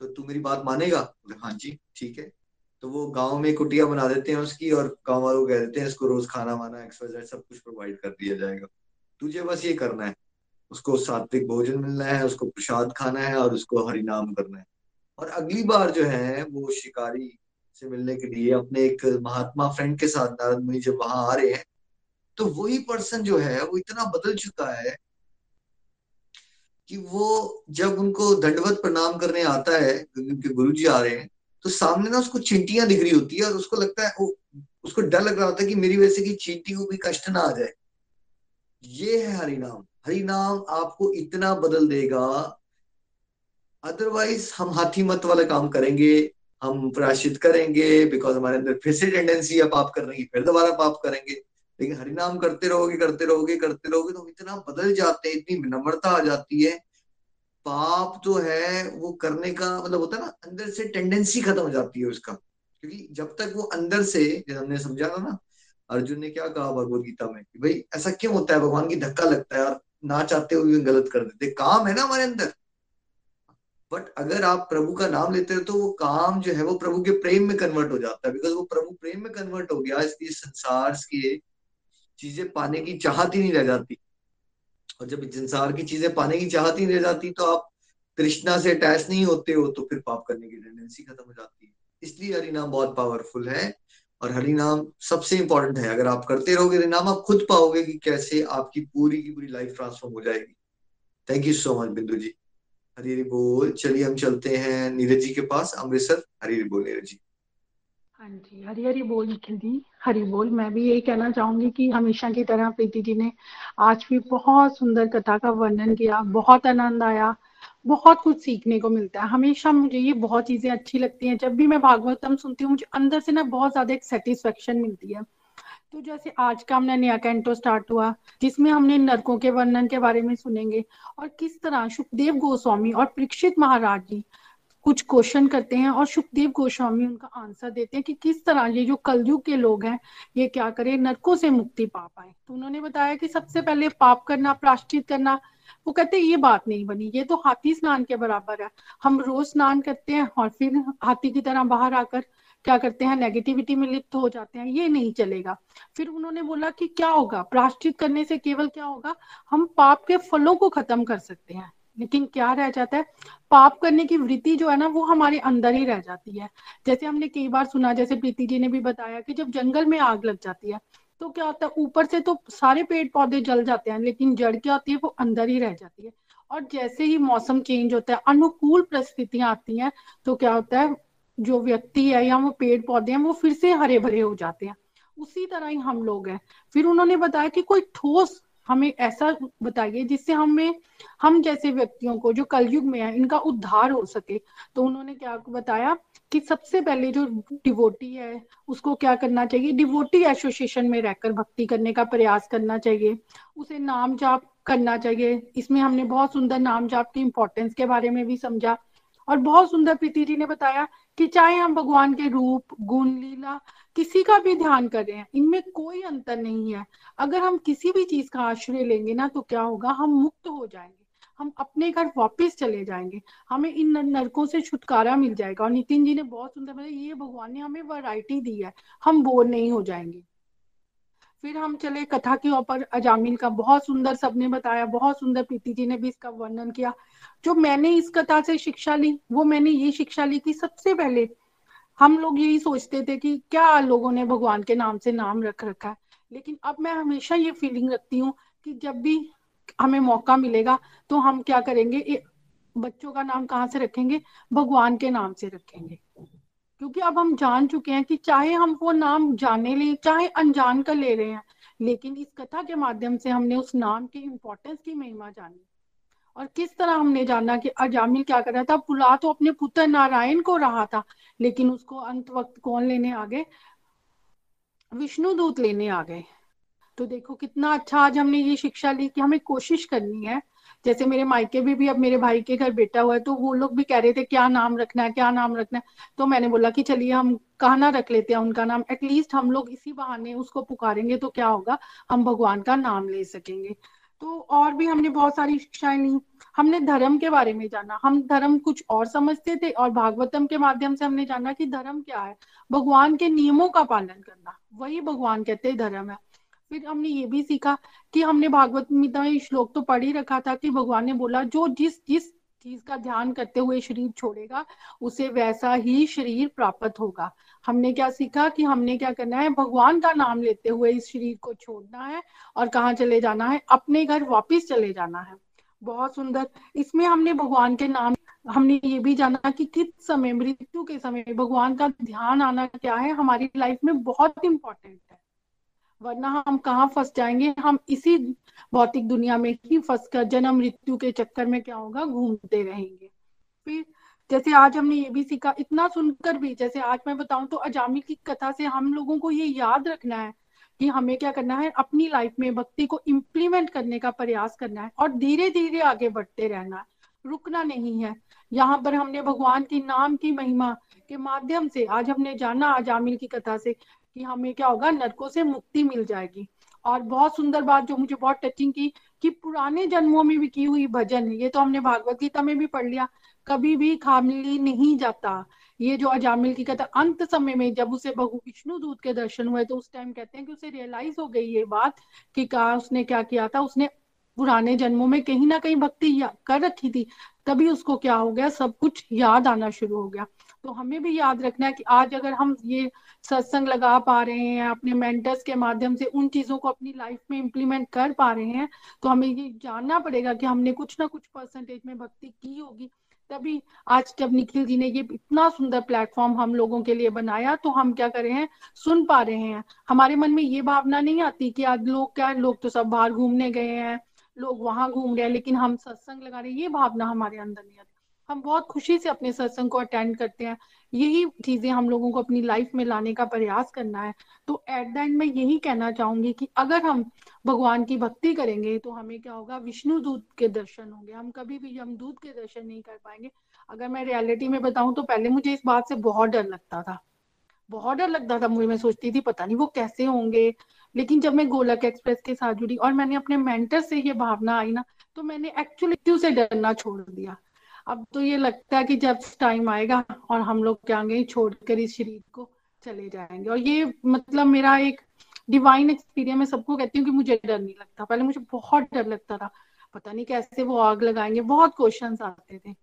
तो तू मेरी बात मानेगा? हाँ जी, ठीक है। तो वो गाँव में कुटिया बना देते हैं उसकी और गाँव वालों को कह देते हैं, इसको रोज खाना वाना एक्सरसाइज सब कुछ प्रोवाइड कर दिया जाएगा। तुझे बस ये करना है। उसको सात्विक भोजन मिलना है, उसको प्रसाद खाना है और उसको हरिनाम करना है। और अगली बार जो है, वो शिकारी से मिलने के लिए अपने एक महात्मा फ्रेंड के साथ नारद मुनि जब वहाँ आ रहे हैं तो वही पर्सन जो है, वो इतना बदल चुका है कि वो जब उनको दंडवत प्रणाम करने आता है, उनके गुरु जी आ रहे हैं तो सामने ना उसको चिंटियाँ दिख रही होती है और उसको लगता है वो उसको डर लग रहा होता है कि मेरी वजह से कि चींटी को भी कष्ट ना आ जाए। ये है हरिनाम। हरिनाम आपको इतना बदल देगा। अदरवाइज़ हम हाथी मत वाला काम करेंगे। हम प्राश्चित करेंगे बिकॉज़ हमारे अंदर फिर से टेंडेंसी है, पाप करने की, फिर दोबारा पाप करेंगे। लेकिन हरिनाम करते रहोगे करते रहोगे करते रहोगे तो इतना बदल जाते हैं, इतनी विनम्रता आ जाती है। पाप जो है, वो करने का मतलब होता है ना, अंदर से टेंडेंसी खत्म हो जाती है उसका। क्योंकि जब तक वो अंदर से हमने समझा था ना अर्जुन ने क्या कहा भगवत गीता में कि भाई, ऐसा क्यों होता है? भगवान की धक्का लगता है और ना चाहते हुए गलत कर देते काम है ना हमारे अंदर। बट अगर आप प्रभु का नाम लेते हो तो वो काम जो है वो प्रभु के प्रेम में कन्वर्ट हो जाता है। बिकॉज़ वो प्रभु प्रेम में कन्वर्ट हो गया, इसलिए संसार की चीज़ें पाने की चाहत ही नहीं रह जाती। और जब संसार की चीज़ें पाने की चाहत ही नहीं रह जाती तो आप कृष्णा से अटैच नहीं होते हो तो फिर पाप करने की टेंडेंसी खत्म हो जाती है। इसलिए हरिनाम बहुत पावरफुल है। और हरिनाम सबसे इंपॉर्टेंट है। अगर आप करते रहोगे हरिनाम, आप खुद पाओगे कि कैसे आपकी पूरी की पूरी लाइफ ट्रांसफॉर्म हो जाएगी। थैंक यू सो मच बिंदु जी। हरी हरी बोल। चलिए हम चलते हैं नीरज जी के पास, अमृतसर। हरी हरी बोल, नीरज जी। हाँ जी। हरी हरी बोल, निखिल जी। हरी बोल। मैं भी यही कहना चाहूँगी कि हमेशा की तरह प्रीति जी ने आज भी बहुत सुंदर कथा का वर्णन किया, बहुत आनंद आया। बहुत कुछ सीखने को मिलता है। हमेशा मुझे ये बहुत चीज़ें अच्छी लगती हैं। जब भी मैं भागवतम सुनती हूँ, मुझे अंदर से ना बहुत ज़्यादा एक सेटिस्फेक्शन मिलती है। तो जैसे आज का हमने नया कैंटो स्टार्ट हुआ, जिसमें हमने नरकों के वर्णन के बारे में सुनेंगे और किस तरह सुखदेव गोस्वामी और परीक्षित महाराज जी कुछ क्वेश्चन करते हैं और सुखदेव गोस्वामी उनका आंसर देते हैं कि किस तरह ये जो कलयुग के लोग हैं, ये क्या करें? नरकों से मुक्ति पा पाए। तो उन्होंने बताया कि सबसे पहले पाप करना प्राश्चित करना वो कहते हैं, ये बात नहीं बनी, ये तो हाथी स्नान के बराबर है। हम रोज स्नान करते हैं और फिर हाथी की तरह बाहर आकर क्या करते हैं नेगेटिविटी में लिप्त हो जाते हैं, ये नहीं चलेगा। फिर उन्होंने बोला कि क्या होगा? प्राश्चित करने से केवल क्या होगा? हम पाप के फलों को खत्म कर सकते हैं। लेकिन क्या रह जाता है? पाप करने की वृत्ति जो है ना, वो हमारे अंदर ही रह जाती है। जैसे हमने कई बार सुना, जैसे प्रीति जी ने भी बताया कि जब जंगल में आग लग जाती है तो क्या होता है, ऊपर से तो सारे पेड़ पौधे जल जाते हैं, लेकिन जड़ क्या होती है, वो अंदर ही रह जाती है। और जैसे ही मौसम चेंज होता है, अनुकूल परिस्थितियाँ आती हैं तो क्या होता है, जो व्यक्ति है या वो पेड़ पौधे हैं, वो फिर से हरे भरे हो जाते हैं। उसी तरह ही हम लोग हैं। फिर उन्होंने बताया कि कोई ठोस हमें ऐसा बताइए जिससे हमें, हम जैसे व्यक्तियों को, जो कलयुग में है, इनका उद्धार हो सके। तो उन्होंने क्या बताया कि सबसे पहले जो डिवोटी है, उसको क्या करना चाहिए? डिवोटी एसोसिएशन में रहकर भक्ति करने का प्रयास करना चाहिए। उसे नाम जाप करना चाहिए। इसमें हमने बहुत सुंदर नाम जाप की इम्पोर्टेंस के बारे में भी समझा। और बहुत सुंदर प्रीति जी ने बताया कि चाहे हम भगवान के रूप, गुण, लीला किसी का भी ध्यान कर रहे हैं इनमें कोई अंतर नहीं है। अगर हम किसी भी चीज़ का आश्रय लेंगे ना तो क्या होगा? हम मुक्त हो जाएँगे। हम अपने घर वापस चले जाएँगे। हमें इन नरकों से छुटकारा मिल जाएगा। और नितिन जी ने बहुत सुंदर बताया, ये भगवान ने हमें वैरायटी दी है। हम बोर नहीं हो जाएँगे। फिर हम चले कथा के ऊपर अजामिल का बहुत सुंदर सबने बताया, बहुत सुंदर प्रीति जी ने भी इसका वर्णन किया। जो मैंने इस कथा से शिक्षा ली, वो मैंने ये शिक्षा ली कि सबसे पहले हम लोग यही सोचते थे कि क्या लोगों ने भगवान के नाम से नाम रख रखा है। लेकिन अब मैं हमेशा ये फीलिंग रखती हूँ कि जब भी हमें मौका मिलेगा तो हम क्या करेंगे? बच्चों का नाम कहाँ से रखेंगे? भगवान के नाम से रखेंगे। क्योंकि अब हम जान चुके हैं कि चाहे हम वो नाम जाने ले, चाहे अनजान कर ले रहे हैं, लेकिन इस कथा के माध्यम से हमने उस नाम के इम्पोर्टेंस की महिमा जानी। और किस तरह हमने जाना कि अजामिल क्या कर रहा था? बुला तो अपने पुत्र नारायण को रहा था। लेकिन उसको अंत वक्त कौन लेने आ गए? विष्णु दूत लेने आ गए। तो देखो कितना अच्छा आज हमने ये शिक्षा ली कि हमें कोशिश करनी है। जैसे मेरे मायके भी, भी अब मेरे भाई के घर बेटा हुआ है तो वो लोग भी कह रहे थे क्या नाम रखना है क्या नाम रखना है? तो मैंने बोला कि चलिए हम कहना रख लेते हैं उनका नाम। एटलीस्ट हम लोग इसी बहाने उसको पुकारेंगे तो क्या होगा? हम भगवान का नाम ले सकेंगे। तो और भी हमने बहुत सारी शिक्षाएँ ली। हमने धर्म के बारे में जाना। हम धर्म कुछ और समझते थे और भागवतम के माध्यम से हमने जाना कि धर्म क्या है। भगवान के नियमों का पालन करना। वही भगवान कहते हैं धर्म है। फिर हमने ये भी सीखा कि हमने भागवत में श्लोक तो पढ़ ही रखा था कि भगवान ने बोला, जो जिस जिस चीज़ का ध्यान करते हुए शरीर छोड़ेगा, उसे वैसा ही शरीर प्राप्त होगा। हमने क्या सीखा कि हमने क्या करना है? भगवान का नाम लेते हुए इस शरीर को छोड़ना है और कहाँ चले जाना है? अपने घर वापिस चले जाना है। बहुत सुंदर। इसमें हमने भगवान के नाम, हमने ये भी जाना कि किस समय, मृत्यु के समय भगवान का ध्यान आना क्या है? हमारी लाइफ में बहुत इंपॉर्टेंट है। वरना हम कहाँ फंस जाएँगे? हम इसी भौतिक दुनिया में ही फंस कर जन्म मृत्यु के चक्कर में क्या होगा? घूमते रहेंगे। फिर जैसे आज हमने ये भी सीखा, इतना सुनकर भी, जैसे आज मैं बताऊँ तो अजामी की कथा से हम लोगों को ये याद रखना है कि हमें क्या करना है? अपनी लाइफ में भक्ति को इम्प्लीमेंट करने का प्रयास करना है और धीरे धीरे आगे बढ़ते रहना है। रुकना नहीं है। यहाँ पर हमने भगवान की नाम की महिमा के माध्यम से आज हमने जाना आजामिल की कथा से कि हमें क्या होगा, नरकों से मुक्ति मिल जाएगी। और बहुत सुंदर बात जो मुझे बहुत टचिंग की, कि पुराने जन्मों में भी की हुई भजन, ये तो हमने भागवत गीता में भी पढ़ लिया, कभी भी खामली नहीं जाता। ये जो अजामिल की कहता अंत समय में जब उसे बहु विष्णु दूत के दर्शन हुए तो उस टाइम कहते हैं कि उसे रियलाइज़ हो गई ये बात, कि कहा उसने क्या किया था, उसने पुराने जन्मों में कहीं ना कहीं भक्ति कर रखी थी, तभी उसको क्या हो गया, सब कुछ याद आना शुरू हो गया। तो हमें भी याद रखना है कि आज अगर हम ये सत्संग लगा पा रहे हैं, अपने मेंटर्स के माध्यम से उन चीज़ों को अपनी लाइफ में इम्प्लीमेंट कर पा रहे हैं तो हमें ये जानना पड़ेगा कि हमने कुछ ना कुछ परसेंटेज में भक्ति की होगी। तभी आज जब निखिल जी ने ये इतना सुंदर प्लेटफॉर्म हम लोगों के लिए बनाया तो हम क्या कर रहे हैं, सुन पा रहे हैं। हमारे मन में ये भावना नहीं आती कि आज लोग क्या, लोग तो सब बाहर घूमने गए हैं, लोग वहाँ घूम रहे हैं, लेकिन हम सत्संग लगा रहे हैं, ये भावना हमारे अंदर नहीं आती। हम बहुत खुशी से अपने सत्संग को अटेंड करते हैं। यही चीज़ें हम लोगों को अपनी लाइफ में लाने का प्रयास करना है। तो एट द एंड मैं यही कहना चाहूँगी कि अगर हम भगवान की भक्ति करेंगे तो हमें क्या होगा? विष्णु दूत के दर्शन होंगे। हम कभी भी यमदूत के दर्शन नहीं कर पाएँगे। अगर मैं रियलिटी में बताऊँ तो पहले मुझे इस बात से बहुत डर लगता था। बहुत डर लगता था मुझे। मैं सोचती थी, पता नहीं वो कैसे होंगे। लेकिन जब मैं गोलक एक्सप्रेस के साथ जुड़ी और मैंने अपने मेंटर से ये भावना आई ना तो मैंने एक्चुअली से डरना छोड़ दिया। अब तो ये लगता है कि जब टाइम आएगा और हम लोग क्या छोड़ छोड़कर इस शरीर को चले जाएँगे। और ये मतलब मेरा एक डिवाइन एक्सपीरियंस मैं सबको कहती हूँ कि मुझे डर नहीं लगता। पहले मुझे बहुत डर लगता था। पता नहीं कैसे वो आग लगाएँगे। बहुत क्वेश्चन आते थे।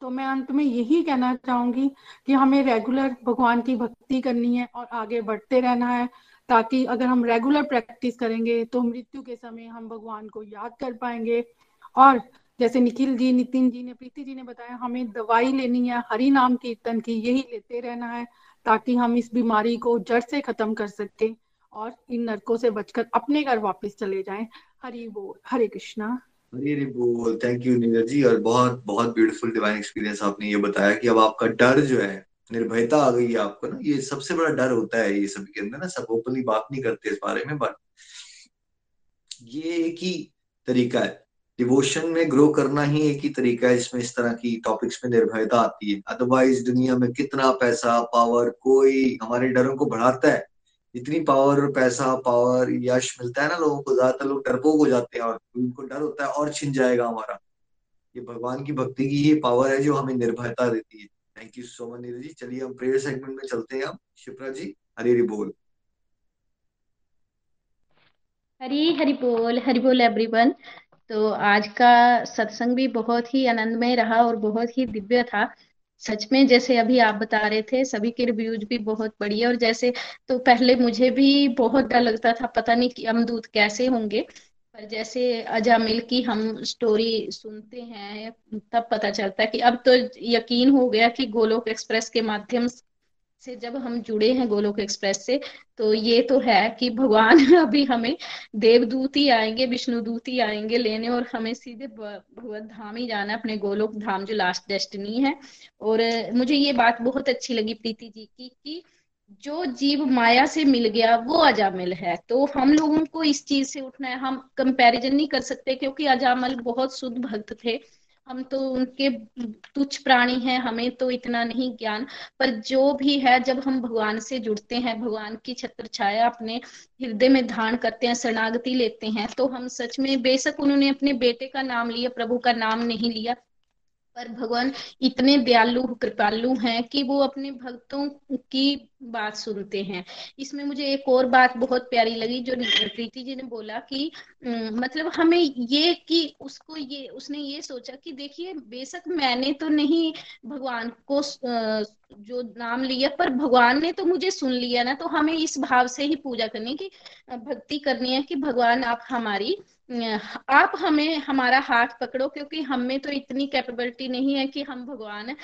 तो मैं अंत में यही कहना चाहूँगी कि हमें रेगुलर भगवान की भक्ति करनी है और आगे बढ़ते रहना है, ताकि अगर हम रेगुलर प्रैक्टिस करेंगे तो मृत्यु के समय हम भगवान को याद कर पाएँगे और जैसे निखिल जी, नितिन जी ने, प्रीति जी ने बताया, हमें दवाई लेनी है, हरि नाम कीर्तन की, यही लेते रहना है, ताकि हम इस बीमारी को जड़ से खत्म कर सके और इन नरकों से बचकर अपने घर वापस चले जाएँ। हरि बोल, हरे कृष्णा। हरे बोल थैंक यू नीरज जी, और बहुत बहुत ब्यूटीफुल डिवाइन एक्सपीरियंस आपने ये बताया कि अब आपका डर जो है, निर्भयता आ गई है आपको ना, ये सबसे बड़ा डर होता है ये सभी के अंदर ना, सब ओपनली बात नहीं करते इस बारे में बट ये एक ही तरीका है। डिवोशन में ग्रो करना ही एक ही तरीका है जिसमें इस तरह की टॉपिक्स में निर्भयता आती है। अदरवाइज़ दुनिया में कितना पैसा पावर कोई हमारे डरों को बढ़ाता है। इतनी पावर पैसा पावर यश मिलता है ना लोगों को, ज़्यादातर लोग डरपोक हो जाते हैं और उनको डर होता है और छिन जाएगा हमारा। ये भगवान की भक्ति की ही पावर है जो हमें निर्भयता देती है। Thank you so much Neeraj ji. चलिए, हम प्रेयर सेगमेंट में चलते हैं हम शिप्रा जी, हरी हरी बोल। हरी हरी बोल हरी बोल एवरीवन तो आज का सत्संग भी बहुत ही आनंदमय रहा और बहुत ही दिव्य था। सच में जैसे अभी आप बता रहे थे, सभी के रिव्यूज़ भी बहुत बढ़िया और जैसे तो पहले मुझे भी बहुत डर लगता था, पता नहीं कि अमदूत कैसे होंगे। पर जैसे अजामिल की हम स्टोरी सुनते हैं, तब पता चलता है कि अब तो यकीन हो गया कि गोलोक एक्सप्रेस के माध्यम से जब हम जुड़े हैं गोलोक एक्सप्रेस से तो ये तो है कि भगवान अभी हमें देवदूत ही आएँगे, विष्णुदूत ही आएँगे लेने और हमें सीधे भगवत धाम ही जाना अपने गोलोक धाम जो लास्ट डेस्टिनी है। और मुझे ये बात बहुत अच्छी लगी प्रीति जी की कि जो जीव माया से मिल गया, वो अजामिल है। तो हम लोगों को इस चीज़ से उठना है। हम कंपैरिजन नहीं कर सकते क्योंकि अजामल बहुत शुद्ध भक्त थे। हम तो उनके तुच्छ प्राणी हैं, हमें तो इतना नहीं ज्ञान। पर जो भी है, जब हम भगवान से जुड़ते हैं, भगवान की छत्र छाया अपने हृदय में धारण करते हैं, शरणागति लेते हैं तो हम सच में बेशक उन्होंने अपने बेटे का नाम लिया, प्रभु का नाम नहीं लिया पर भगवान इतने दयालु, कृपालु हैं कि वो अपने भक्तों की बात सुनते हैं। इसमें मुझे एक और बात बहुत प्यारी लगी जो प्रीति जी ने बोला कि मतलब हमें ये कि उसको ये, उसने ये सोचा कि देखिए, बेशक मैंने तो नहीं भगवान को जो नाम लिया, पर भगवान ने तो मुझे सुन लिया ना तो हमें इस भाव से ही पूजा करनी की भक्ति करनी है कि भगवान आप हमारी आप हमें, हमारा हाथ पकड़ो, क्योंकि हम में तो इतनी कैपेबिलिटी नहीं है कि हम भगवान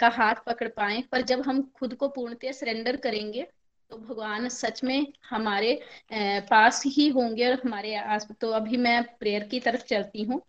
का हाथ पकड़ पाए। पर जब हम खुद को पूर्णतया सरेंडर करेंगे तो भगवान सच में हमारे पास ही होंगे और हमारे आस तो अभी मैं प्रेयर की तरफ़ चलती हूँ।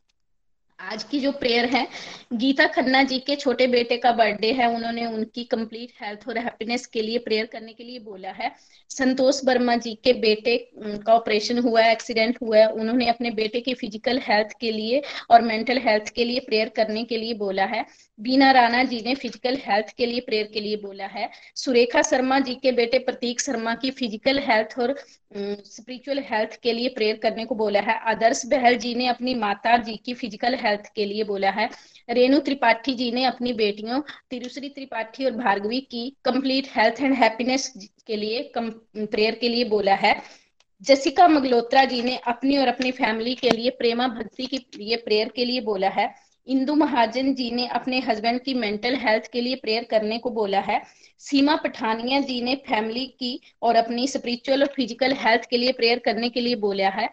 आज की जो प्रेयर है, गीता खन्ना जी के छोटे बेटे का बर्थडे है, उन्होंने उनकी कंप्लीट हेल्थ और हैप्पीनेस के लिए प्रेयर करने के लिए बोला है। संतोष वर्मा जी के बेटे का ऑपरेशन हुआ है एक्सीडेंट हुआ है, उन्होंने अपने बेटे की फ़िज़िकल हेल्थ के लिए और मेंटल हेल्थ के लिए प्रेयर करने के लिए बोला है। बीना राणा जी ने फ़िज़िकल हेल्थ के लिए प्रेयर के लिए बोला है। सुरेखा शर्मा जी के बेटे प्रतीक शर्मा की फ़िज़िकल हेल्थ और स्पिरिचुअल हेल्थ के लिए प्रेयर करने को बोला है। आदर्श बहल जी ने अपनी माता जी की फ़िज़िकल हेल्थ के लिए बोला है। रेणु त्रिपाठी जी ने अपनी बेटियों, तिरुश्री त्रिपाठी और भार्गवी की कंप्लीट हेल्थ एंड हैप्पीनेस के लिए प्रेयर के लिए बोला है। जसिका मगलोत्रा जी ने अपनी और अपनी फैमिली के लिए प्रेमा भक्ति के लिए प्रेयर के लिए बोला है। इंदु महाजन जी ने अपने हस्बैंड की मेंटल हेल्थ के लिए प्रेयर करने को बोला है। सीमा पठानिया जी ने फैमिली की और अपनी स्पिरिचुअल और फ़िज़िकल हेल्थ के लिए प्रेयर करने के लिए बोला है।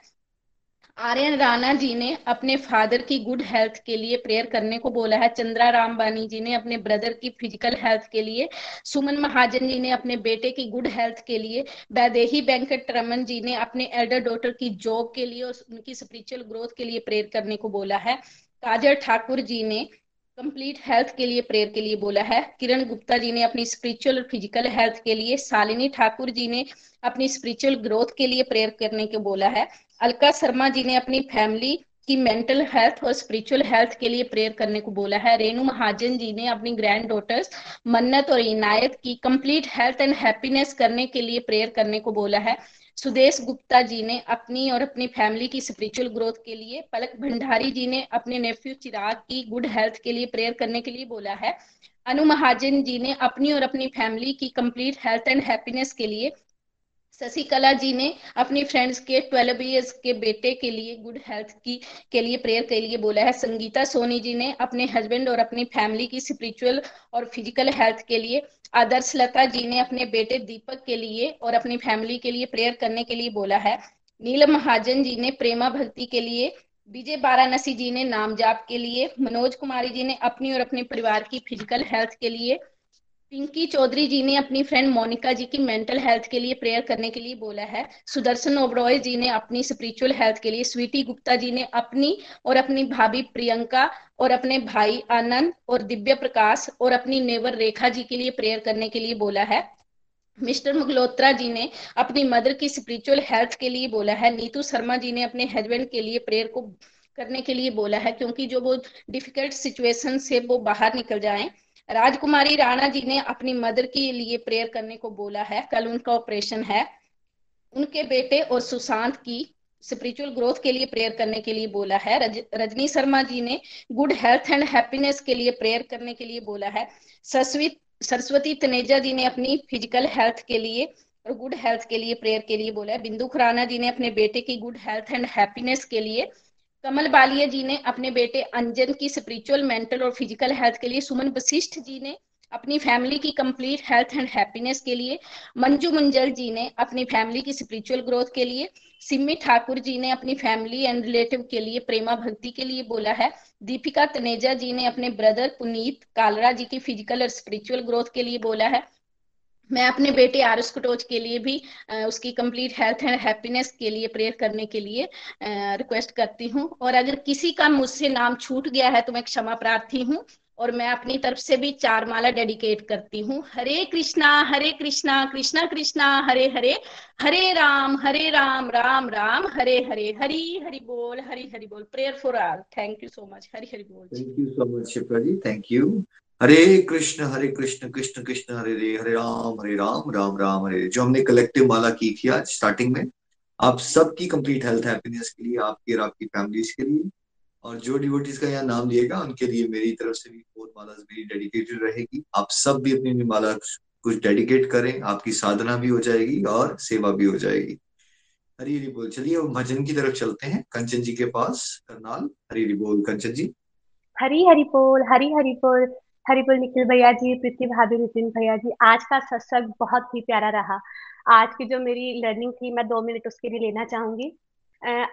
आर्यन राणा जी ने अपने फादर की गुड हेल्थ के लिए प्रेयर करने को बोला है। चंद्रा रामबानी जी ने अपने ब्रदर की फ़िज़िकल हेल्थ के लिए, सुमन महाजन जी ने अपने बेटे की गुड हेल्थ के लिए, वैदेही वेंकट रमन जी ने अपने एल्डर डॉटर की जॉब के लिए और उनकी स्पिरिचुअल ग्रोथ के लिए प्रेयर करने को बोला है। काजल ठाकुर जी ने कंप्लीट हेल्थ के लिए प्रेयर के लिए बोला है। किरण गुप्ता जी ने अपनी स्पिरिचुअल और फ़िज़िकल हेल्थ के लिए, शालिनी ठाकुर जी ने अपनी स्पिरिचुअल ग्रोथ के लिए प्रेयर करने को बोला है। अलका शर्मा जी ने अपनी फैमिली की मेंटल हेल्थ और स्पिरिचुअल हेल्थ के लिए प्रेयर करने को बोला है। रेणु महाजन जी ने अपनी ग्रैंड डॉटर्स मन्नत और इनायत की कंप्लीट हेल्थ एंड हैप्पीनेस करने के लिए प्रेयर करने को बोला है। सुदेश गुप्ता जी ने अपनी और अपनी फैमिली की स्पिरिचुअल ग्रोथ के लिए, पलक भंडारी जी ने अपने नेफ्यू चिराग की गुड हेल्थ के लिए प्रेयर करने के लिए बोला है। अनु महाजन जी ने अपनी और अपनी फैमिली की कंप्लीट हेल्थ एंड हैप्पीनेस के लिए शशिकला जी ने अपनी फ्रेंड्स के ट्वेल्व ईयर्स के बेटे के लिए गुड हेल्थ की, के लिए प्रेयर के लिए बोला है। संगीता सोनी जी ने अपने हस्बैंड और अपनी फैमिली की स्पिरिचुअल और फ़िज़िकल हेल्थ के लिए, आदर्श लता जी ने अपने बेटे दीपक के लिए और अपनी फैमिली के लिए प्रेयर करने के लिए बोला है। नीलम महाजन जी ने प्रेमा भक्ति के लिए, विजय बाराणसी जी ने नाम जाप के लिए, मनोज कुमारी जी ने अपनी और अपने परिवार की फ़िज़िकल हेल्थ के लिए पिंकी चौधरी जी ने अपनी फ्रेंड मोनिका जी की मेंटल हेल्थ के लिए प्रेयर करने के लिए बोला है। सुदर्शन ओब्रॉय जी ने अपनी स्पिरिचुअल हेल्थ के लिए, स्वीटी गुप्ता जी ने अपनी और अपनी भाभी प्रियंका और अपने भाई आनंद और दिव्य प्रकाश और अपनी नेवर रेखा जी के लिए प्रेयर करने के लिए बोला है। मिस्टर मुगलोत्रा जी ने अपनी मदर की स्पिरिचुअल हेल्थ के लिए बोला है। नीतू शर्मा जी ने अपने हस्बैंड के लिए प्रेयर को करने के लिए बोला है, क्योंकि जो वो डिफ़िकल्ट सिचुएशन से वो बाहर निकल जाए राजकुमारी राणा जी ने अपनी मदर के लिए प्रेयर करने को बोला है। कल उनका ऑपरेशन है। उनके बेटे और सुशांत की स्पिरिचुअल ग्रोथ के लिए प्रेयर करने के लिए बोला है। रज, रजनी शर्मा जी ने गुड हेल्थ एंड हैप्पीनेस के लिए प्रेयर करने के लिए बोला है। सरस्वती सरस्वती तनेजा जी ने अपनी फ़िज़िकल हेल्थ के लिए और गुड हेल्थ के लिए प्रेयर के लिए बोला है। बिंदु खुराना जी ने अपने बेटे की गुड हेल्थ एंड हैप्पीनेस के लिए कमल बालिया जी ने अपने बेटे अंजन की स्पिरिचुअल मेंटल और फ़िज़िकल हेल्थ के लिए सुमन वशिष्ठ जी ने अपनी फैमिली की कंप्लीट हेल्थ एंड हैप्पीनेस के लिए, मंजू मंजल जी ने अपनी फैमिली की स्पिरिचुअल ग्रोथ के लिए सिमी ठाकुर जी ने अपनी फैमिली एंड रिलेटिव के लिए, प्रेमा भक्ति के लिए बोला है, दीपिका तनेजा जी ने अपने ब्रदर पुनीत कालरा जी की फ़िज़िकल और स्पिरिचुअल ग्रोथ के लिए बोला है मैं अपने बेटे आरुष कटोच के लिए भी उसकी कंप्लीट हेल्थ एंड हैप्पीनेस के लिए प्रेयर करने के लिए रिक्वेस्ट करती हूँ। और अगर किसी का मुझसे नाम छूट गया है तो मैं क्षमा प्रार्थी हूँ और मैं अपनी तरफ़ से भी चार माला डेडिकेट करती हूँ। हरे कृष्णा हरे कृष्णा कृष्णा कृष्णा, हरे हरे हरे राम हरे राम राम राम, हरे हरे, हरी हरि बोल, हरी हरि बोल। Prayer for all thank you so much Hari Hari बोल thank you so much Shipra ji. Thank you Hare Krishna Hare Krishna Krishna Krishna, Hare Hare Hare Ram Hare Ram Ram Ram, Hare जो हमने collective माला की थी आज starting में, आप सबकी complete health happiness के लिए, आपकी और आपकी फैमिलीज़ के लिए, और जो डिवोटीज का यहाँ नाम लिएगा उनके लिए मेरी तरफ़ से भी फोर माला मेरी डेडिकेटेड रहेगी। आप सब भी अपनी माला कुछ डेडिकेट करें, आपकी साधना भी हो जाएगी और सेवा भी हो जाएगी। हरी हरी बोल। चलिए भजन की तरफ़ चलते हैं। कंचन जी के पास, करनाल। हरी हरी बोल, कंचन जी। हरी हरी बोल, हरी हरी बोल। हरी बोल निखिल भैया जी, प्रीति भाभी नितिन भैया जी, आज का सत्संग बहुत ही प्यारा रहा। आज की जो मेरी लर्निंग थी, मैं दो मिनट उसके लिए लेना चाहूँगी।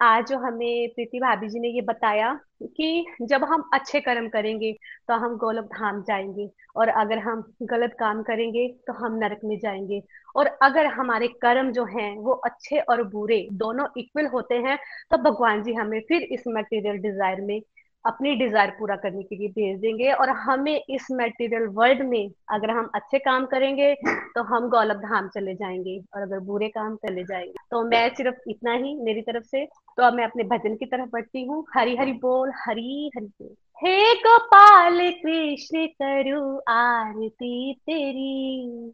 आज जो हमें प्रीति भाभी जी ने ये बताया कि जब हम अच्छे कर्म करेंगे तो हम गोलक धाम जाएँगे और अगर हम गलत काम करेंगे तो हम नरक में जाएँगे। और अगर हमारे कर्म जो हैं, वो अच्छे और बुरे दोनों इक्वल होते हैं तो भगवान जी हमें फिर इस मटेरियल डिज़ायर में अपनी डिज़ायर पूरा करने के लिए भेज देंगे और हमें इस मटेरियल वर्ल्ड में अगर हम अच्छे काम करेंगे तो हम गौलभ धाम चले जाएँगे और अगर बुरे काम चले जाएँगे। तो मैं सिर्फ़ इतना ही मेरी तरफ़ से। तो अब मैं अपने भजन की तरफ़ बढ़ती हूँ। हरी हरी बोल, हरी हरी बोल। हे गोपाल कृष्ण करु आरती तेरी।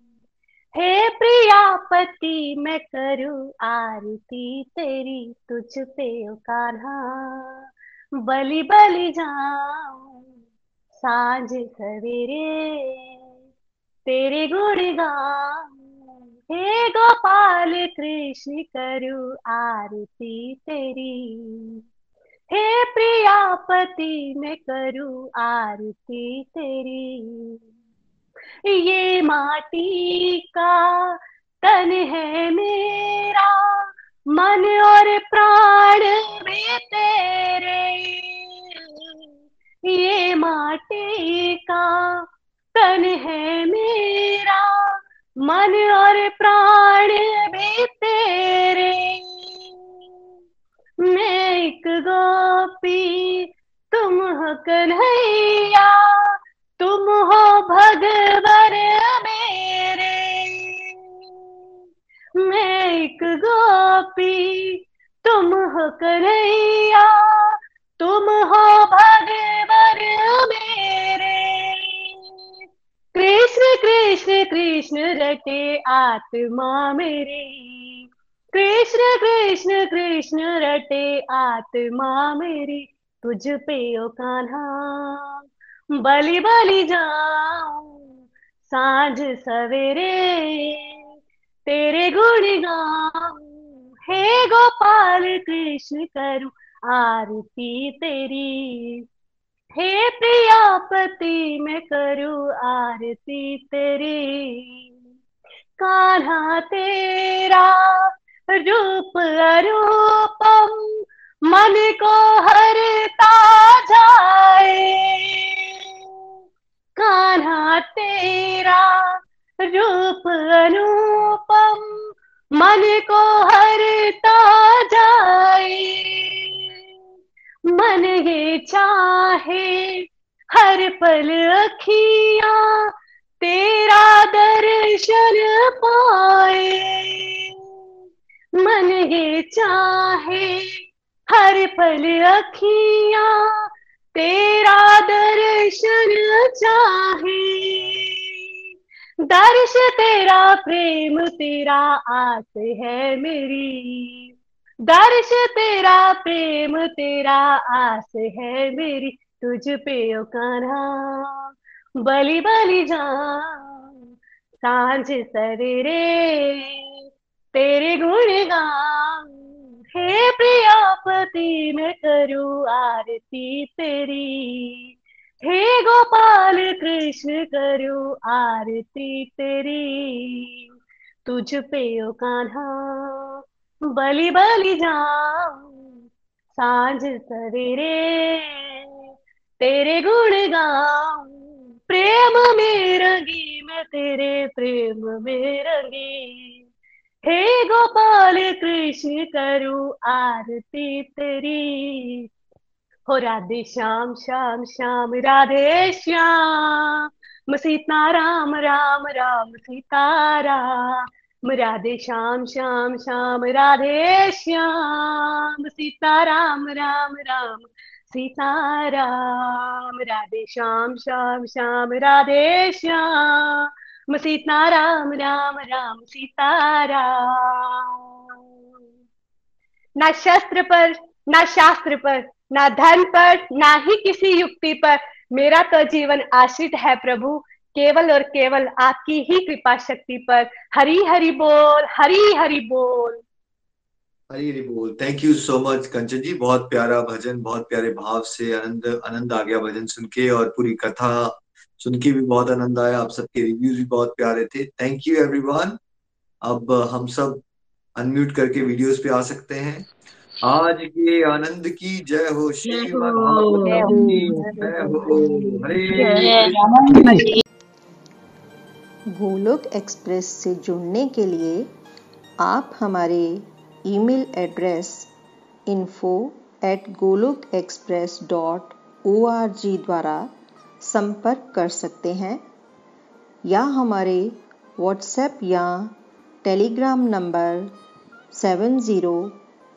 हे प्रियापति, मैं करू आरती तेरी। तुझ पे कान्हा बलि बलि जाऊँ, साँझ सवेरे। तेरे गुण गाऊं, हे गोपाल कृष्ण करू आरती तेरी। हे प्रियापति, मैं करू आरती तेरी। ये माटी का तन है मेरा मन और प्राण भी तेरे। ये माटी का तन है मेरा। मन और प्राण भी तेरे। मैं एक गोपी, तुम हो कन्हैया। तुम हो भगवर मेरे गोपी, तुम हो कन्हैया, तुम हो भगवर मेरे। कृष्ण कृष्ण कृष्ण, रटे आत्मा मेरी। कृष्ण कृष्ण कृष्ण, रटे आत्मा मेरी। तुझ पे ओ कान्हा, बलि बलि जाऊँ, साँझ सवेरे। तेरे गुण हे गोपाल, कृष्ण करूँ आरती तेरी। हे प्रियापति मैं करूँ आरती तेरी। कान्हा तेरा रूप अरूपम, मन को हरता जाए। कान्हा तेरा रूप अनुपम मन को हरता जाए। मन ये चाहे हर पल अखिया तेरा दर्शन पाए। मन ये चाहे हर पल अखिया तेरा दर्शन चाहे। दर्श तेरा प्रेम, तेरा आस है मेरी। दर्श तेरा प्रेम, तेरा आस है मेरी। तुझ पे ओ कान्हा, बलि बलि जा साँझ सवेरे तेरे गुण गाऊं। हे प्रियापति मैं करूँ आरती तेरी। हे गोपाल कृष्ण करूँ आरती तेरी। तुझ पे ओ कान्हा, बलि बलि जाऊँ साँझ सवेरे। तेरे गुण गाऊं, प्रेम में रंगी मैं तेरे प्रेम में रंगी। हे गोपाल कृष्ण करूँ आरती तेरी। हो राधे श्याम श्याम श्याम, राधे श्याम। सीता राम राम राम, सीता राम। राधे श्याम श्याम श्याम, राधे श्याम। सीता राम राम राम, सीता राम। राधे श्याम श्याम श्याम, राधे श्याम। सीता राम राम राम, सीता राम। ना शस्त्र पर, ना शास्त्र पर ना धन पर, ना ही किसी युक्ति पर। मेरा तो जीवन आश्रित है प्रभु, केवल और केवल आपकी ही कृपा शक्ति पर। हरी हरि बोल, हरी हरि बोल। हरी हरी बोल। Thank you so much Kanchan ji. बहुत प्यारा भजन, बहुत प्यारे भाव से आनंद आनंद आ गया भजन सुन के और पूरी कथा सुन के भी बहुत आनंद आया। आप सबके रिव्यूज़ भी बहुत प्यारे थे। थैंक यू एवरीवन अब हम सब अनम्यूट करके वीडियोस पे आ सकते हैं। आज के आनंद की जय हो की जय हो हरे गोलोक एक्सप्रेस से जुड़ने के लिए आप हमारे email address info at Golok express dot O द्वारा संपर्क कर सकते हैं या हमारे व्हाट्सएप या Telegram number seven zero